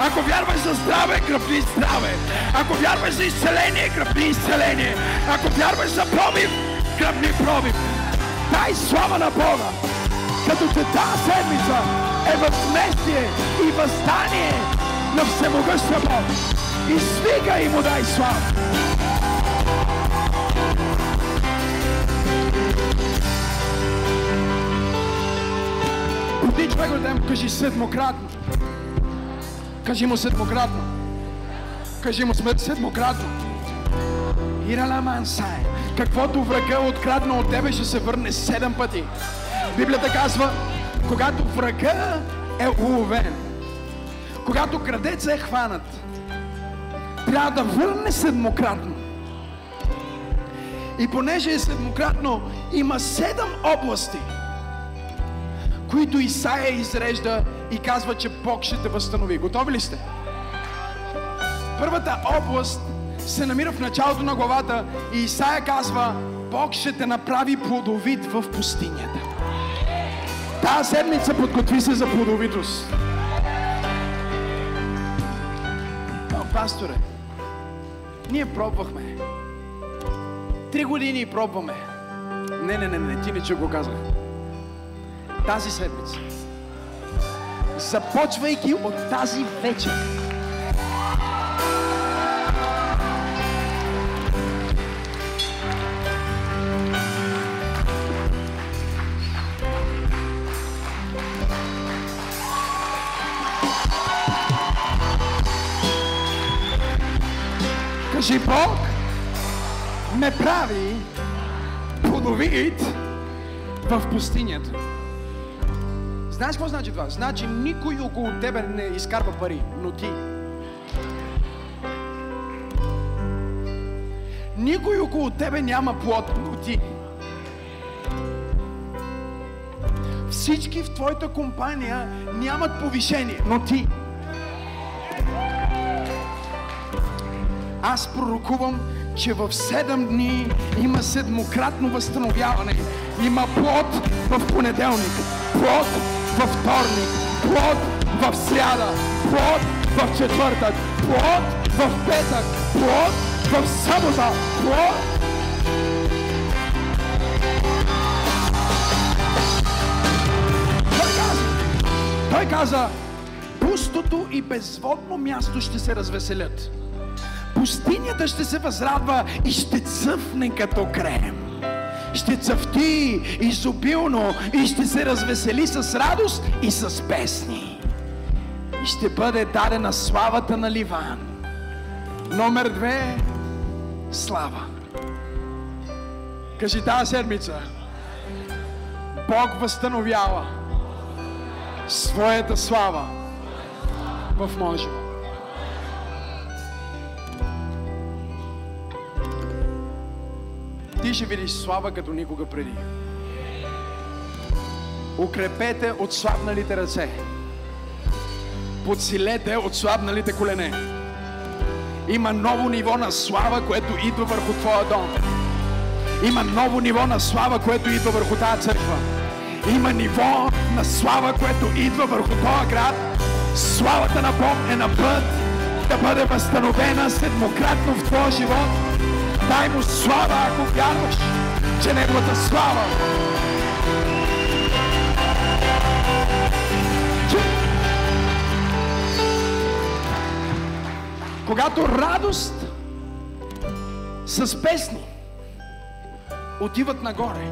Ако вярваш за здраве, грабни здраве. Ако вярваш за изцеление, грабни изцеление. Ако вярваш за пробив, грабни пробив. Дай слава на Бога, като че тази седмица е възместие и възстание на всемогъща Бог. И свига и му дай слава. Поди човек да му кажи седмократно. Кажи му седмократно. Кажи му седмократно. Ирала мансай. Каквото врага е открадна от тебе ще се върне седем пъти. Библията казва, когато врага е уловен, когато крадеца е хванат, трябва да върне седмократно. И понеже е седмократно, има седем области, които Исаия изрежда и казва, че Бог ще те възстанови. Готови ли сте? Първата област се намира в началото на главата и Исаия казва, Бог ще те направи плодовит в пустинята. Тази седмица подготви се за плодовитост. О, пасторе, ние пробвахме. Три години пробваме. Не, не, не, не, ти не че го казах. Тази седмица. Започвайки от тази вечер. Кажи Бог ме прави плодовит в пустинята. Знаеш какво значи това? Значи никой около тебе не изкарва пари, но ти. Никой около тебе няма плод, но ти. Всички в твоята компания нямат повишение, но ти. Аз пророкувам, че в 7 дни има седмократно възстановяване. Има плод в понеделник, плод във вторник, плод в сряда, плод в четвъртък, плод в петък, плод в събота, плод Той каза, пустото и безводно място ще се развеселят. Пустинята ще се възрадва и ще цъфне като крем. Ще цъфти изобилно и ще се развесели с радост и с песни. И ще бъде дадена славата на Ливан. Номер две – слава. Кажи тази седмица. Бог възстановява своята слава в моя живот. Ти ще видиш слава като никога преди. Укрепете отслабналите ръце. Подсилете отслабналите колене. Има ново ниво на слава, което идва върху твоя дом. Има ново ниво на слава, което идва върху тази църква. Има ниво на слава, което идва върху този град. Славата на Бог е на път да бъде възстановена седмократно в твоя живот. Дай му слава, ако вярваш, че неговата слава Когато радост с песни отиват нагоре,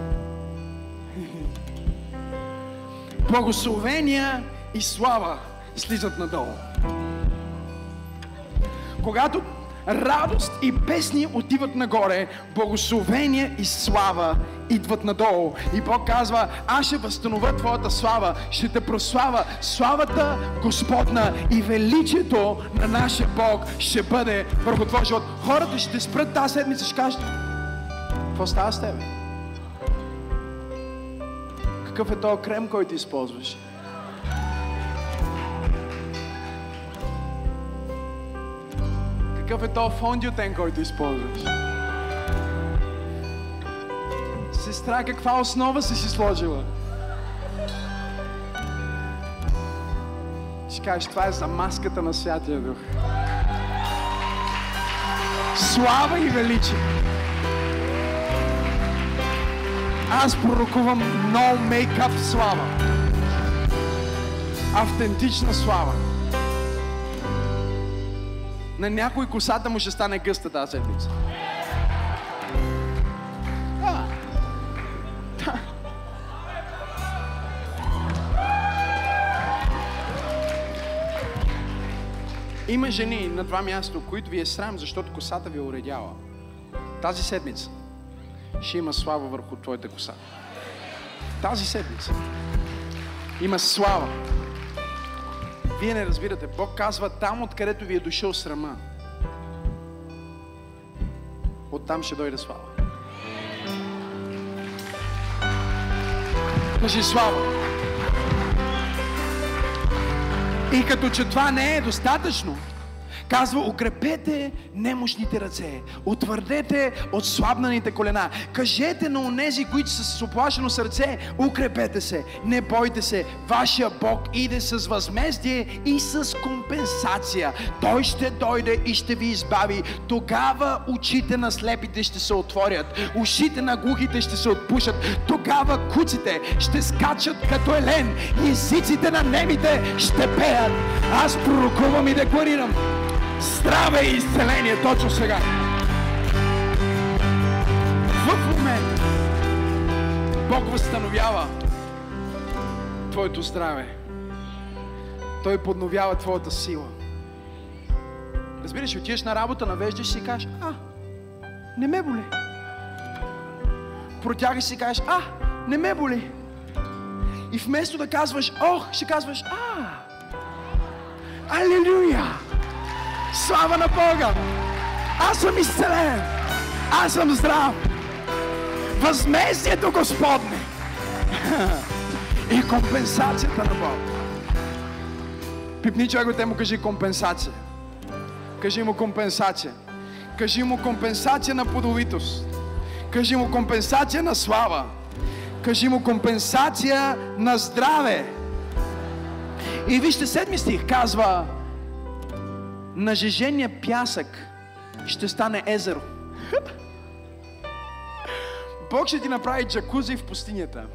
благословения и слава слизат надолу. Когато радост и песни отиват нагоре, благословение и слава идват надолу. И Бог казва, аз ще възстановя твоята слава, ще те прослава. Славата Господна и величието на нашия Бог ще бъде върху твоя живот. Хората ще спрат тази седмица, ще кажат, какво става с тебе? Какъв е този крем, който използваш? Какъв е този фондиотен, който използваш? Сестра, каква основа си си сложила? Ще кажеш, това е за маската на Святия Дух. Слава и величие. Аз пророкувам no make-up слава. Автентична слава. На някой косата му ще стане гъста тази седмица. Да. Да. Има жени на това място, които ви е срам, защото косата ви е уредяла. Тази седмица ще има слава върху твоята коса. Тази седмица има слава. Вие не разбирате. Бог казва там, откъдето ви е дошъл срама. Оттам ще дойде слава. Кажи слава. И като че това не е достатъчно, Казва, укрепете немощните ръце, утвърдете отслабнаните колена. Кажете на онези, които са с оплашено сърце, укрепете се, не бойте се. Вашия Бог иде с възмездие и с компенсация. Той ще дойде и ще ви избави. Тогава очите на слепите ще се отворят, ушите на глухите ще се отпушат. Тогава куците ще скачат като елен езиците на немите ще пеят. Аз пророкувам и декларирам, здраве и изцеление точно сега. В момента Бог възстановява твоето здраве. Той подновява твоята сила. Разбираш, отидеш на работа, навеждаш си и кажеш, а, не ме боли. Протягаш си и кажеш, а, не ме боли. И вместо да казваш, ох, ще казваш, а, алелуя. Слава на Бога! Аз съм изцелен! Аз съм здрав! Възмездието Господне! И компенсацията на Бог. Пипни човек те му кажи компенсация. Кажи му компенсация. Кажи му компенсация на плодовитост. Кажи му компенсация на слава. Кажи му компенсация на здраве. И вижте, седми стих казва, нажежения пясък ще стане езеро. Бог ще ти направи джакузи в пустинята.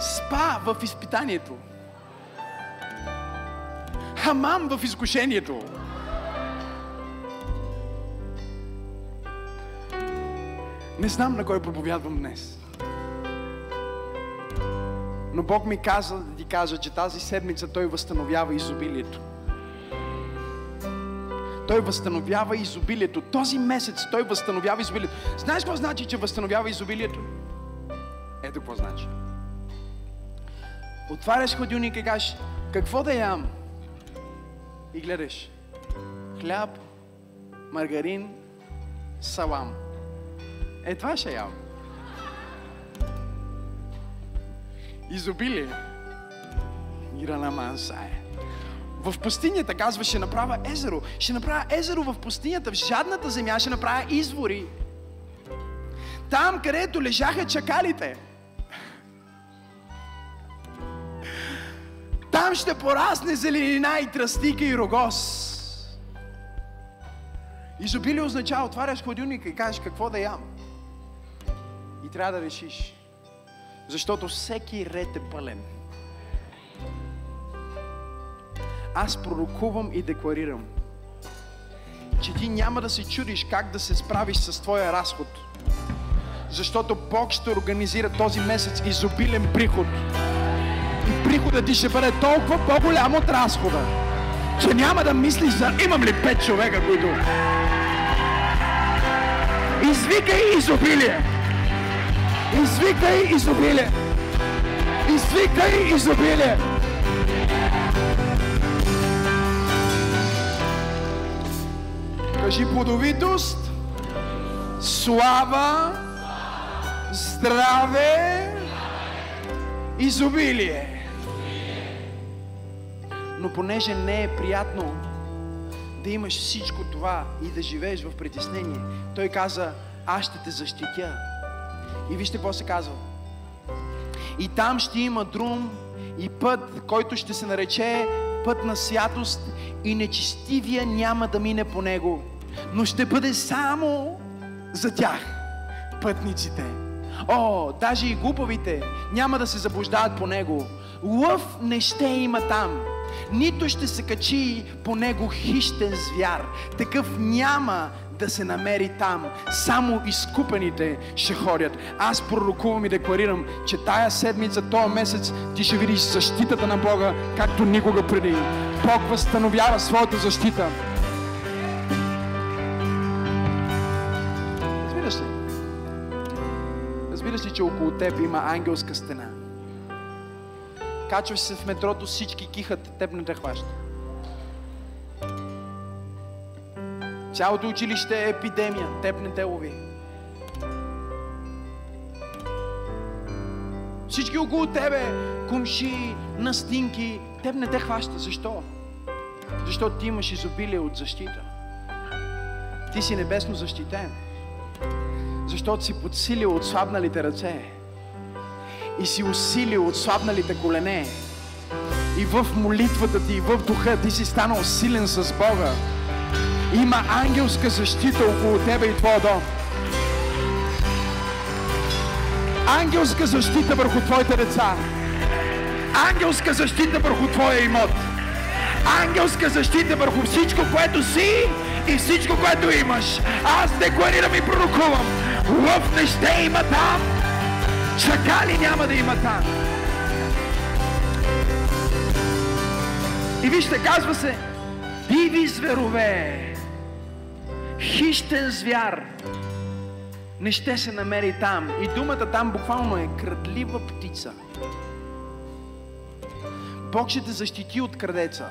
Спа в изпитанието. Хамам в изкушението. Не знам на кой проповядвам днес. Но Бог ми каза да ти кажа, че тази седмица Той възстановява изобилието. Той възстановява изобилието. Този месец Той възстановява изобилието. Знаеш какво значи, че възстановява изобилието? Ето какво значи. Отваряш ходилника и кажеш, какво да ям? И гледаш. Хляб, маргарин, салам. Е, това ще ям. Изобилие. Ира на мансае. в пустинята, казва, ще направя езеро. Ще направя езеро в пустинята, в жадната земя ще направя извори. Там, където лежаха чакалите. Там ще порасне зеленина и тръстика и рогоз. Изобилие означава, отваряш хладилника и кажеш какво да ям. И трябва да решиш. Защото всеки ред е пълен. Аз пророкувам и декларирам, че ти няма да се чудиш как да се справиш с твоя разход. Защото Бог ще организира този месец изобилен приход. И приходът ти ще бъде толкова по-голям от разхода, че няма да мислиш за имам ли пет човека, които... Извикай изобилие! Извикай изобилие! Извикай изобилие! Кажи плодовитост, слава, здраве, изобилие. Но понеже не е приятно да имаш всичко това и да живееш в притеснение, той каза, аз ще те защитя. И вижте какво се казва. И там ще има друм и път, който ще се нарече път на святост и нечестивия няма да мине по него, но ще бъде само за тях, пътниците. О, даже и глупавите няма да се заблуждават по него. Лъв не ще има там, нито ще се качи по него хищен звяр. Такъв няма да се намери там. Само изкупените ще ходят. Аз пророкувам и декларирам, че тая седмица, този месец, ти ще видиш защитата на Бога, както никога преди. Бог възстановява своята защита. Разбираш ли? Разбираш ли, че около теб има ангелска стена? Качваш се в метрото, всички кихат, теб не те хваща. Цялото училище е епидемия, теб не те лови. Всички около тебе, кумши, настинки, теб не те хваща. Защо? Защото ти имаш изобилие от защита. Ти си небесно защитен. Защото си подсилил отслабналите ръце. И си усилил отслабналите колене. И в молитвата ти, и в духа ти си станал силен с Бога. Има ангелска защита около тебе и твоя дом. Ангелска защита върху твоите деца. Ангелска защита върху твоя имот. Ангелска защита върху всичко, което си и всичко, което имаш. Аз декларирам и пророкувам. Лъв не ще има там. Чакали няма да има там. И вижте, казва се, диви зверове, хищен звяр не ще се намери там. И думата там буквално е крадлива птица. Бог ще те защити от крадеца.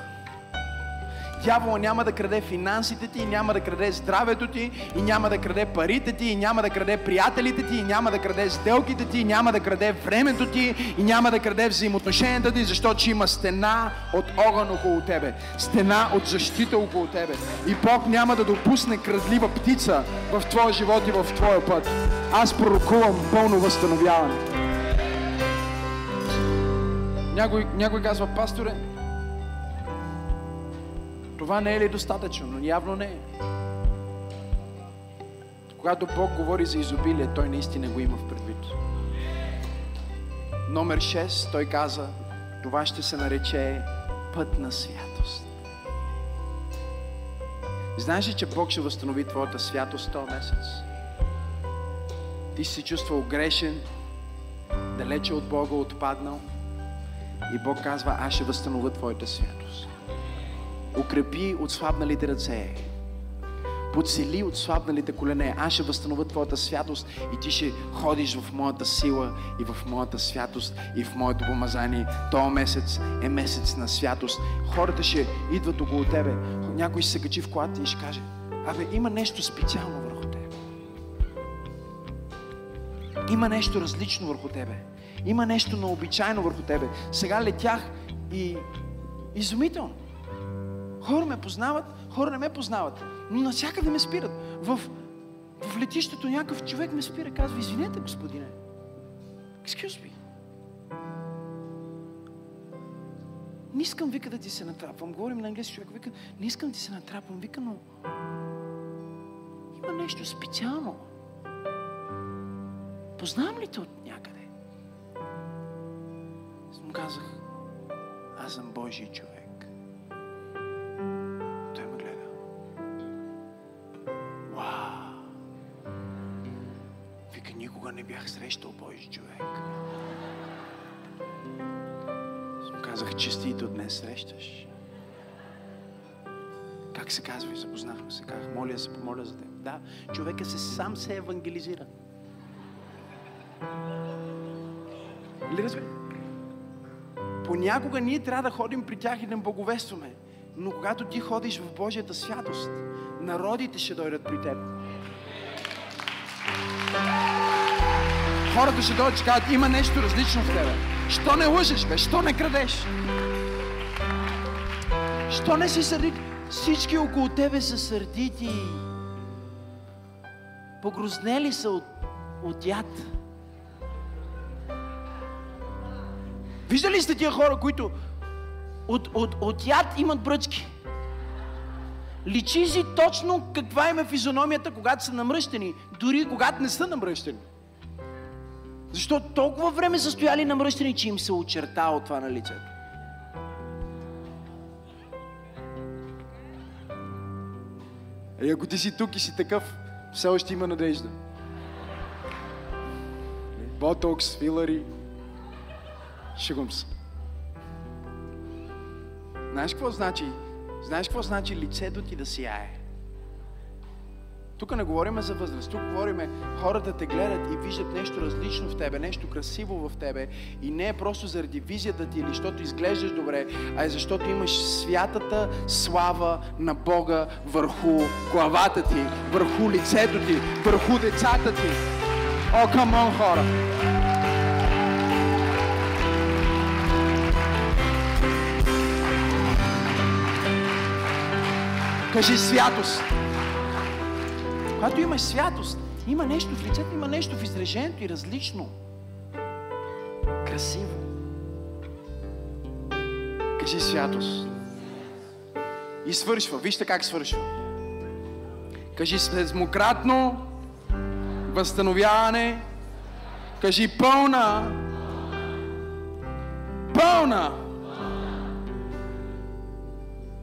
Дявола няма да краде финансите ти, няма да краде здравето ти, и няма да краде парите ти, и няма да краде приятелите ти, и няма да краде сделките ти, и няма да краде времето ти, и няма да краде взаимоотношенията ти, защото има стена от огън около тебе, стена от защита около тебе. И Бог няма да допусне крадлива птица в твоя живот и в твоя път. Аз пророкувам пълно възстановяване. Някой, някой казва, пасторе, това не е ли достатъчно? Но явно не е. Когато Бог говори за изобилие, Той наистина го има в предвид. Номер 6, Той каза, това ще се нарече път на святост. Знаеш ли, че Бог ще възстанови твоята святост този месец? Ти си чувствал грешен, далече от Бога отпаднал. И Бог казва, аз ще възстановя твоята святост укрепи отслабналите ръце, подсили отслабналите колене. Аз ще възстановя твоята святост и ти ще ходиш в моята сила и в моята святост и в моето помазание. Този месец е месец на святост. Хората ще идват около тебе. Някой ще се качи в колата и ще каже, абе, има нещо специално върху тебе. Има нещо различно върху тебе. Има нещо необичайно върху тебе. Сега летях и изумително. Хора ме познават, хора не ме познават. Но навсякъде ме спират. В, в летището някакъв човек ме спира, казва, извинете, господине. Excuse me. Не искам, вика, да ти се натрапвам. Говорим на английски човек, вика, не искам да ти се натрапвам. Вика, но има нещо специално. Познавам ли те от някъде? Му казах, аз съм Божий човек. Не бях срещал Божий човек. Му казах, честито днес срещаш. Как се казва и запознахме се. Казах, моля се помоля за теб. Да, човека се сам се евангелизира. Ли разбирате? Понякога ние трябва да ходим при тях и да им благовестваме. Но когато ти ходиш в Божията святост, народите ще дойдат при теб. Хората ще дойдат и ще кажат, има нещо различно в тебе. Що не лъжеш, бе? Що не крадеш? Що не си сърдит? Всички около тебе са сърдити. Погрознели са от, от яд. Виждали сте тия хора, които от, от, от яд имат бръчки? Личи си точно каква им е физиономията, когато са намръщени, дори когато не са намръщени. Защото толкова време са стояли намръщени, че им се очертава това на лицето. И ако ти си тук и си такъв, все още има надежда. Ботокс, филари, Шегувам се. Знаеш какво значи? Знаеш какво значи лицето ти да сияе? Тук не говорим за възраст, тук говорим хората те гледат и виждат нещо различно в тебе, нещо красиво в тебе и не е просто заради визията ти или защото изглеждаш добре, а е защото имаш святата слава на Бога върху главата ти, върху лицето ти, върху децата ти. О, камон, хора! Кажи святост. Когато имаш святост, има нещо в лицето, има нещо в изражението и различно. Красиво. Кажи святост. И свършва. Вижте как свършва. Кажи седмократно възстановяване. Кажи пълна. Пълна.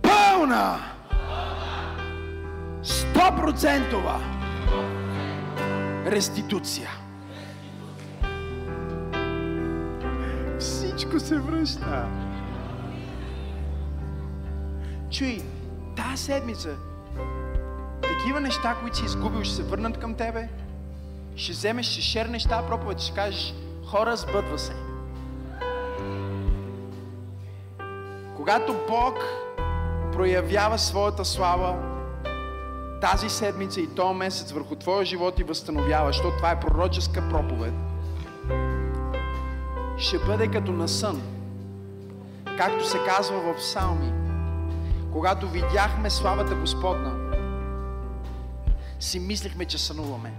Пълна. 100% реституция. Всичко се връща. Чуй, тази седмица такива неща, които си изгубил, ще се върнат към тебе. Ще вземеш, ще шернеш тази проповед, ще кажеш, хора, сбъдва се. Когато Бог проявява своята слава, тази седмица и този месец върху твоя живот и възстановява, защото това е пророческа проповед, ще бъде като на сън. Както се казва в Псалми, когато видяхме славата Господна, си мислихме, че сънуваме.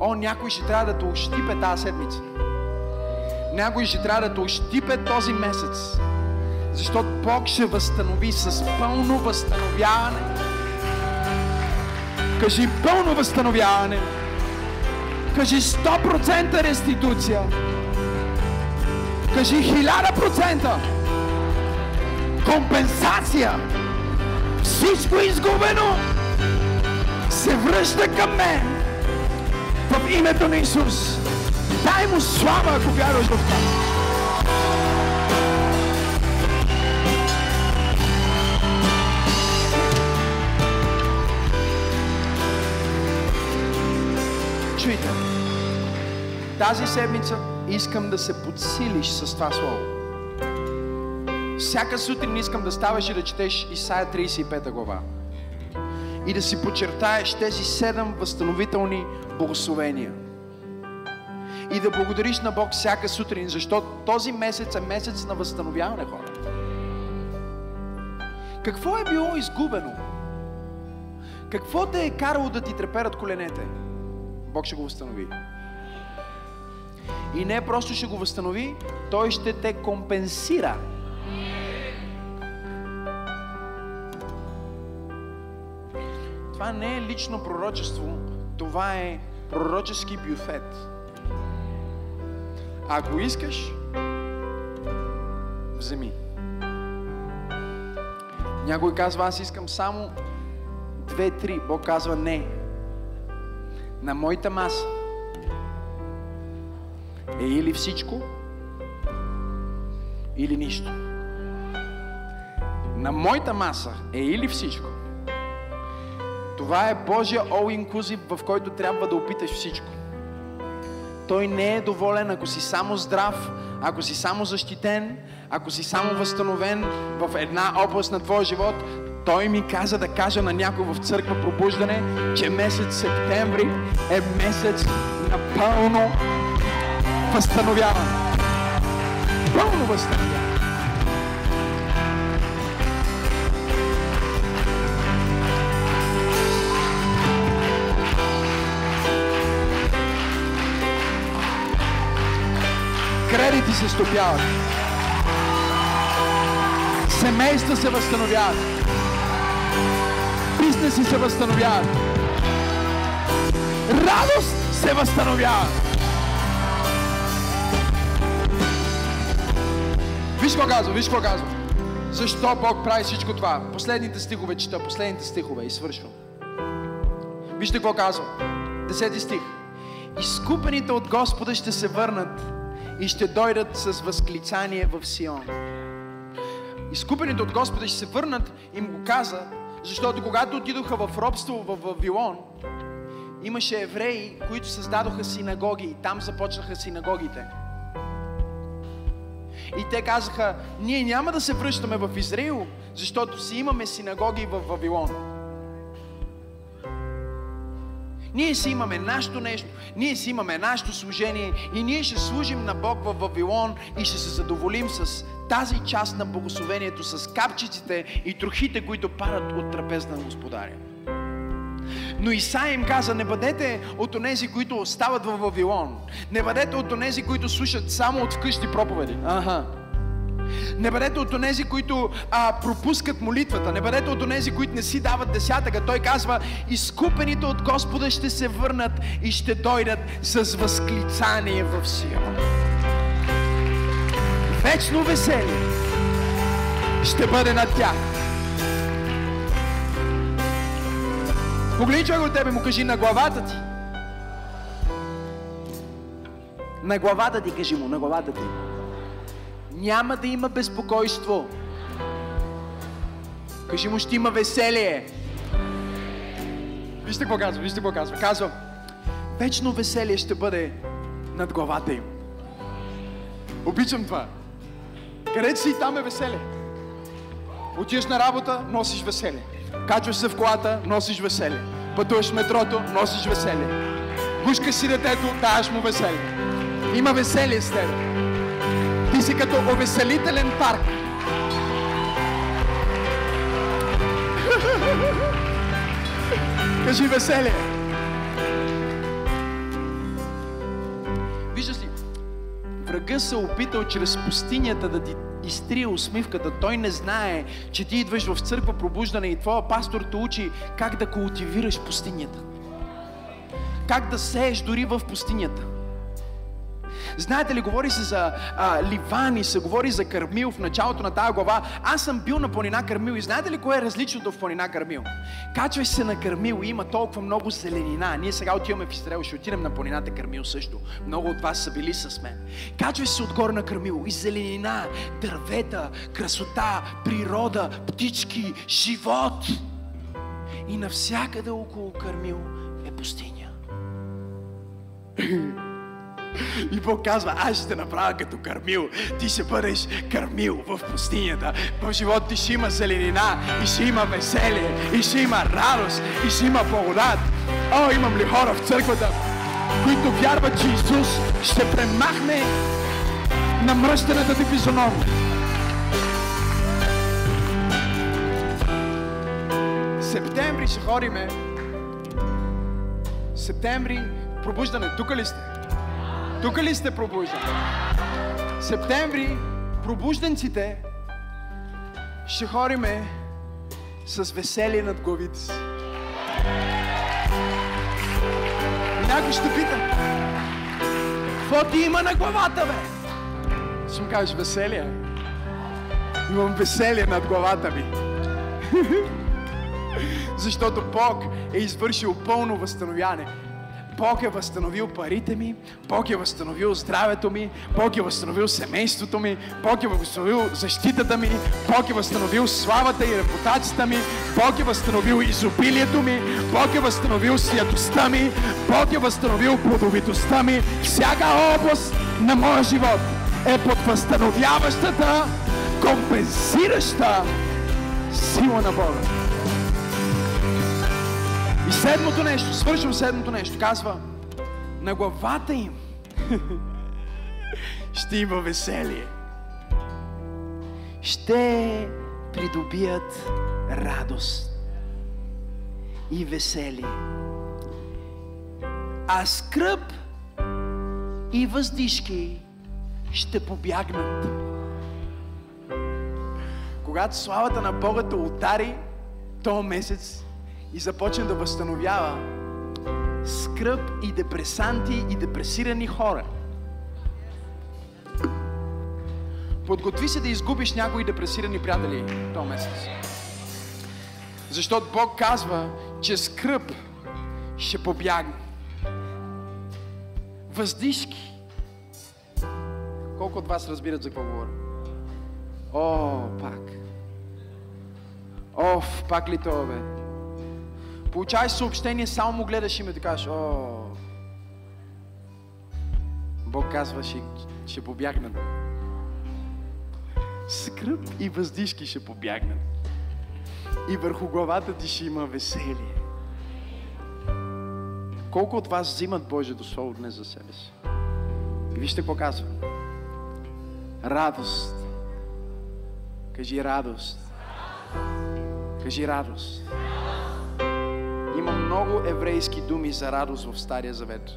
О, някой ще трябва да те ощипе тази седмица. Някой ще трябва да те ощипе този месец. Защото Бог ще възстанови с пълно възстановяване Кажи пълно възстановяване. Кажи 100% реституция. Кажи 1000% компенсация. Всичко изгубено се връща към мен в името на Исус. Дай му слава, ако вярваш в това. Тази седмица искам да се подсилиш с това слово. Всяка сутрин искам да ставаш и да четеш Исаия 35 глава. И да си подчертаеш тези седем възстановителни благословения. И да благодариш на Бог всяка сутрин, защото този месец е месец на възстановяване, хора. Какво е било изгубено? Какво те е карало да ти треперат коленете? Бог ще го възстанови. И не просто ще го възстанови, Той ще те компенсира. Това не е лично пророчество, това е пророчески бюфет. Ако искаш, вземи. Някой казва, аз искам само две-три. Бог казва, не. На моята маса е или всичко, или нищо. На моята маса е или всичко. Това е Божия all inclusive, в който трябва да опиташ всичко. Той не е доволен, ако си само здрав, ако си само защитен, ако си само възстановен в една област на твоя живот. Той ми каза да кажа на някой в църква пробуждане, че месец септември е месец на пълно възстановяване. Пълно възстановяване. Кредити се стопяват. Семейства се възстановяват. Бизнеси се възстановяват. Радост се възстановява. Виж какво казва, виж какво казва. Защо Бог прави всичко това? Последните стихове чета, последните стихове и свършвам. Вижте какво казва. Десети стих. Изкупените от Господа ще се върнат и ще дойдат с възклицание в Сион. Изкупените от Господа ще се върнат, им го каза, защото когато отидоха в робство в Вавилон, имаше евреи, които създадоха синагоги и там започнаха синагогите. И те казаха, ние няма да се връщаме в Израил, защото си имаме синагоги в Вавилон. Ние си имаме нашето нещо, ние си имаме нашето служение и ние ще служим на Бог в Вавилон и ще се задоволим с тази част на благословението, с капчиците и трохите, които падат от трапез на Господаря. Но Исаия им каза, не бъдете от онези, които остават в Вавилон. Не бъдете от онези, които слушат само от вкъщи проповеди. Ага. Не бъдете от онези, които а, пропускат молитвата. Не бъдете от онези, които не си дават десятъка. Той казва, изкупените от Господа ще се върнат и ще дойдат с възклицание в Сион. Вечно веселие ще бъде над тях. Човек от тебе, му кажи на главата ти. На главата ти, кажи му, на главата ти няма да има безпокойство. Кажи му, ще има веселие. Вижте какво казва, вижте какво казва. Казва, вечно веселие ще бъде над главата им. Обичам това. Където си там е веселие. Отиваш на работа, носиш веселие. Качваш се в колата, носиш веселие. Пътуваш в метрото, носиш веселие. Гушкаш си детето, даваш му веселие. Има веселие с теб. Ти си като овеселителен парк. Кажи веселие. Виждаш ли, врага се опитал чрез пустинята да ти изтрие усмивката. Той не знае, че ти идваш в църква пробуждане и твоя пастор те учи как да култивираш пустинята. Как да сееш дори в пустинята. Знаете ли, говори се за а, Ливани, се говори за Кармил в началото на тази глава. Аз съм бил на планина Кармил и знаете ли кое е различното в планина Кармил? Качваш се на Кармил и има толкова много зеленина. Ние сега отиваме в Израел, ще отидем на планината Кармил също. Много от вас са били с мен. Качваш се отгоре на Кармил и зеленина, дървета, красота, природа, птички, живот. И навсякъде около Кармил е пустиня. И Бог казва, аз ще те направя като кърмил. Ти ще бъдеш кърмил в пустинята. В живота ти ще има зеленина, и ще има веселие, и ще има радост, и ще има благодат. О, имам ли хора в църквата, които вярват, че Исус ще премахне намръщената ти физиономия. септември ще ходиме. Септември пробуждане. Тук ли сте? Тук ли сте пробуждане? Септември пробужденците ще ходиме с веселие над главите си. И някой ще пита, какво ти има на главата, бе? Ще му кажеш веселие. Имам веселие над главата ми. Защото Бог е извършил пълно възстановяване. Бог е възстановил парите ми, Бог е възстановил здравето ми, Бог е възстановил семейството ми, Бог е възстановил защитата ми, Бог е възстановил славата и репутацията ми, Бог е възстановил изобилието ми, Бог е възстановил святостта ми, Бог е възстановил плодовитостта ми. Всяка област на моя живот е под възстановяващата, компенсираща сила на Бога. И седмото нещо, свършвам седмото нещо, казва, на главата им ще има веселие. Ще придобият радост и веселие. А скръп и въздишки ще побягнат. Когато славата на Бога те удари, този месец и започне да възстановява скръп и депресанти и депресирани хора. Подготви се да изгубиш някои депресирани приятели този месец. Защото Бог казва, че скръп ще побягне. Въздишки. Колко от вас разбират за какво говоря? О, пак. Оф, пак ли това, бе? Получаваш съобщение, само гледаш и ме да кажеш, о, Бог казва, ще, ще побягнат. Скръп и въздишки ще побягнат. И върху главата ти ще има веселие. Колко от вас взимат Божието Слово днес за себе си? Вижте какво казва. Радост. Кажи радост. Кажи радост. Има много еврейски думи за радост в Стария Завет.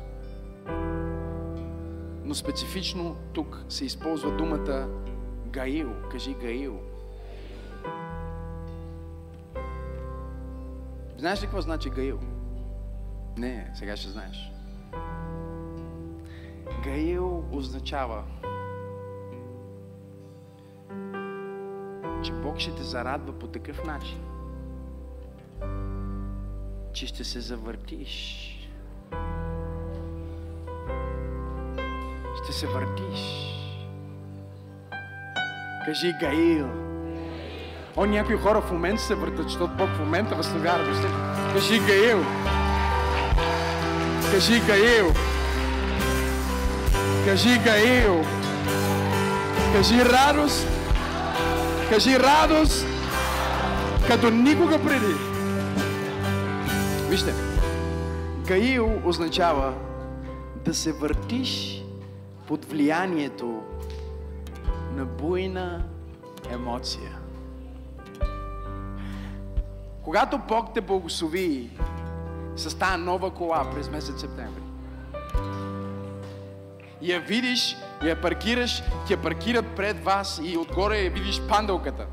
Но специфично тук се използва думата Гаил. Кажи Гаил. Знаеш ли какво значи Гаил? Не, сега ще знаеш. Гаил означава, че Бог ще те зарадва по такъв начин, че ще се завъртиш. Ще се въртиш. Кажи Гаил. О, някои хора в момента се въртат, защото Бог в момента възстановява радостта. Кажи Гаил. Кажи Гаил. Кажи Гаил. Кажи радост. Кажи радост, като никога преди. Вижте, Гаил означава да се въртиш под влиянието на буйна емоция. Когато Бог те благослови с тази нова кола през месец септември, я видиш, я паркираш, ти я паркират пред вас и отгоре я видиш пандълката.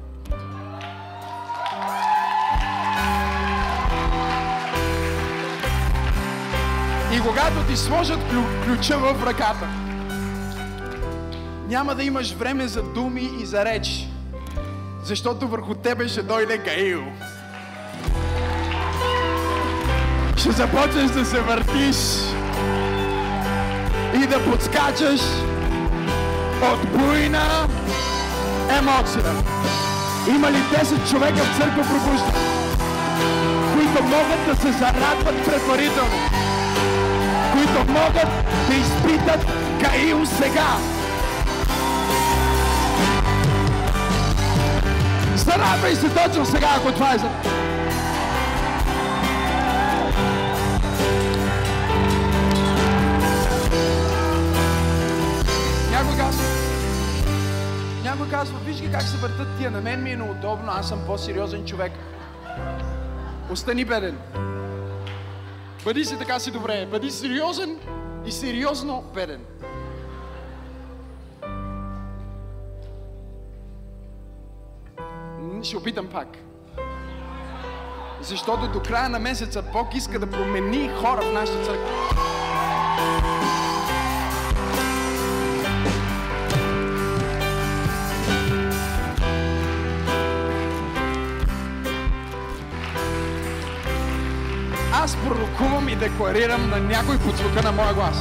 И когато ти сложат клю- ключа в ръката, няма да имаш време за думи и за реч, защото върху тебе ще дойде Гаил. Ще започнеш да се въртиш и да подскачаш от буйна емоция. Има ли 10 човека в църква пробужда, които могат да се зарадват предварително, които могат да изпитат Гаил сега? Зарадвай се точно сега, ако това е за... Някой казва, някой казва, виж ги как се въртат тия, на мен ми е неудобно, аз съм по-сериозен човек. Остани беден. Бъди си така си добре. Бъди сериозен и сериозно беден. Ще опитам пак. Защото до края на месеца Бог иска да промени хора в нашата църква. Аз пророкувам и декларирам на някой под звука на моя глас.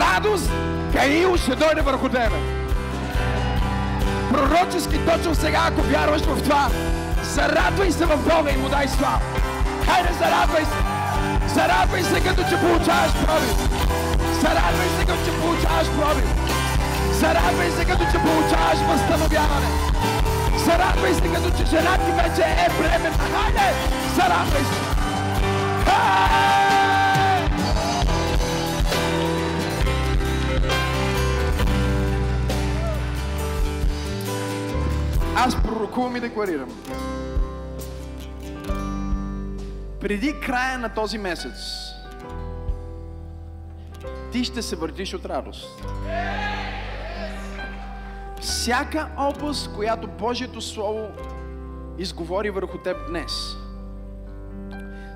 Радост, Каил ще дойде върху тебе. Пророчески точно сега, ако вярваш в това, зарадвай се в Бога и му дай слава. Хайде, зарадвай се! Зарадвай се, като че получаваш пробив. Зарадвай се, като че получаваш пробив. Зарадвай се, като че получаваш възстановяване. Зарадвай се, като че жена ти вече е бременна. Хайде! Зарадвай се! Аз пророкувам и декларирам. Преди края на този месец, ти ще се въртиш от радост. Всяка област, която Божието Слово изговори върху теб днес –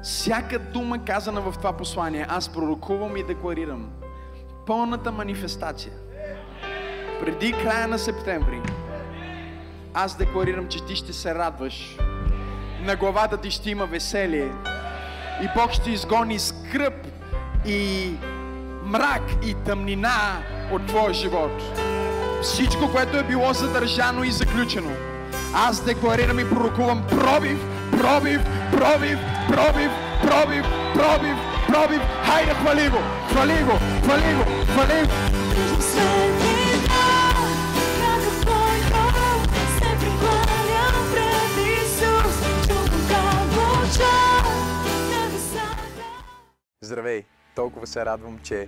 всяка дума казана в това послание, аз пророкувам и декларирам пълната манифестация. Преди края на септември, аз декларирам, че ти ще се радваш. На главата ти ще има веселие. И Бог ще изгони скръп и мрак и тъмнина от твоя живот. Всичко, което е било задържано и заключено. Аз декларирам и пророкувам пробив, пробив, пробив, пробив, пробив, пробив, пробив. Хайде, хвали го, хвали го, хвали го, хвали го. Здравей! Толкова се радвам, че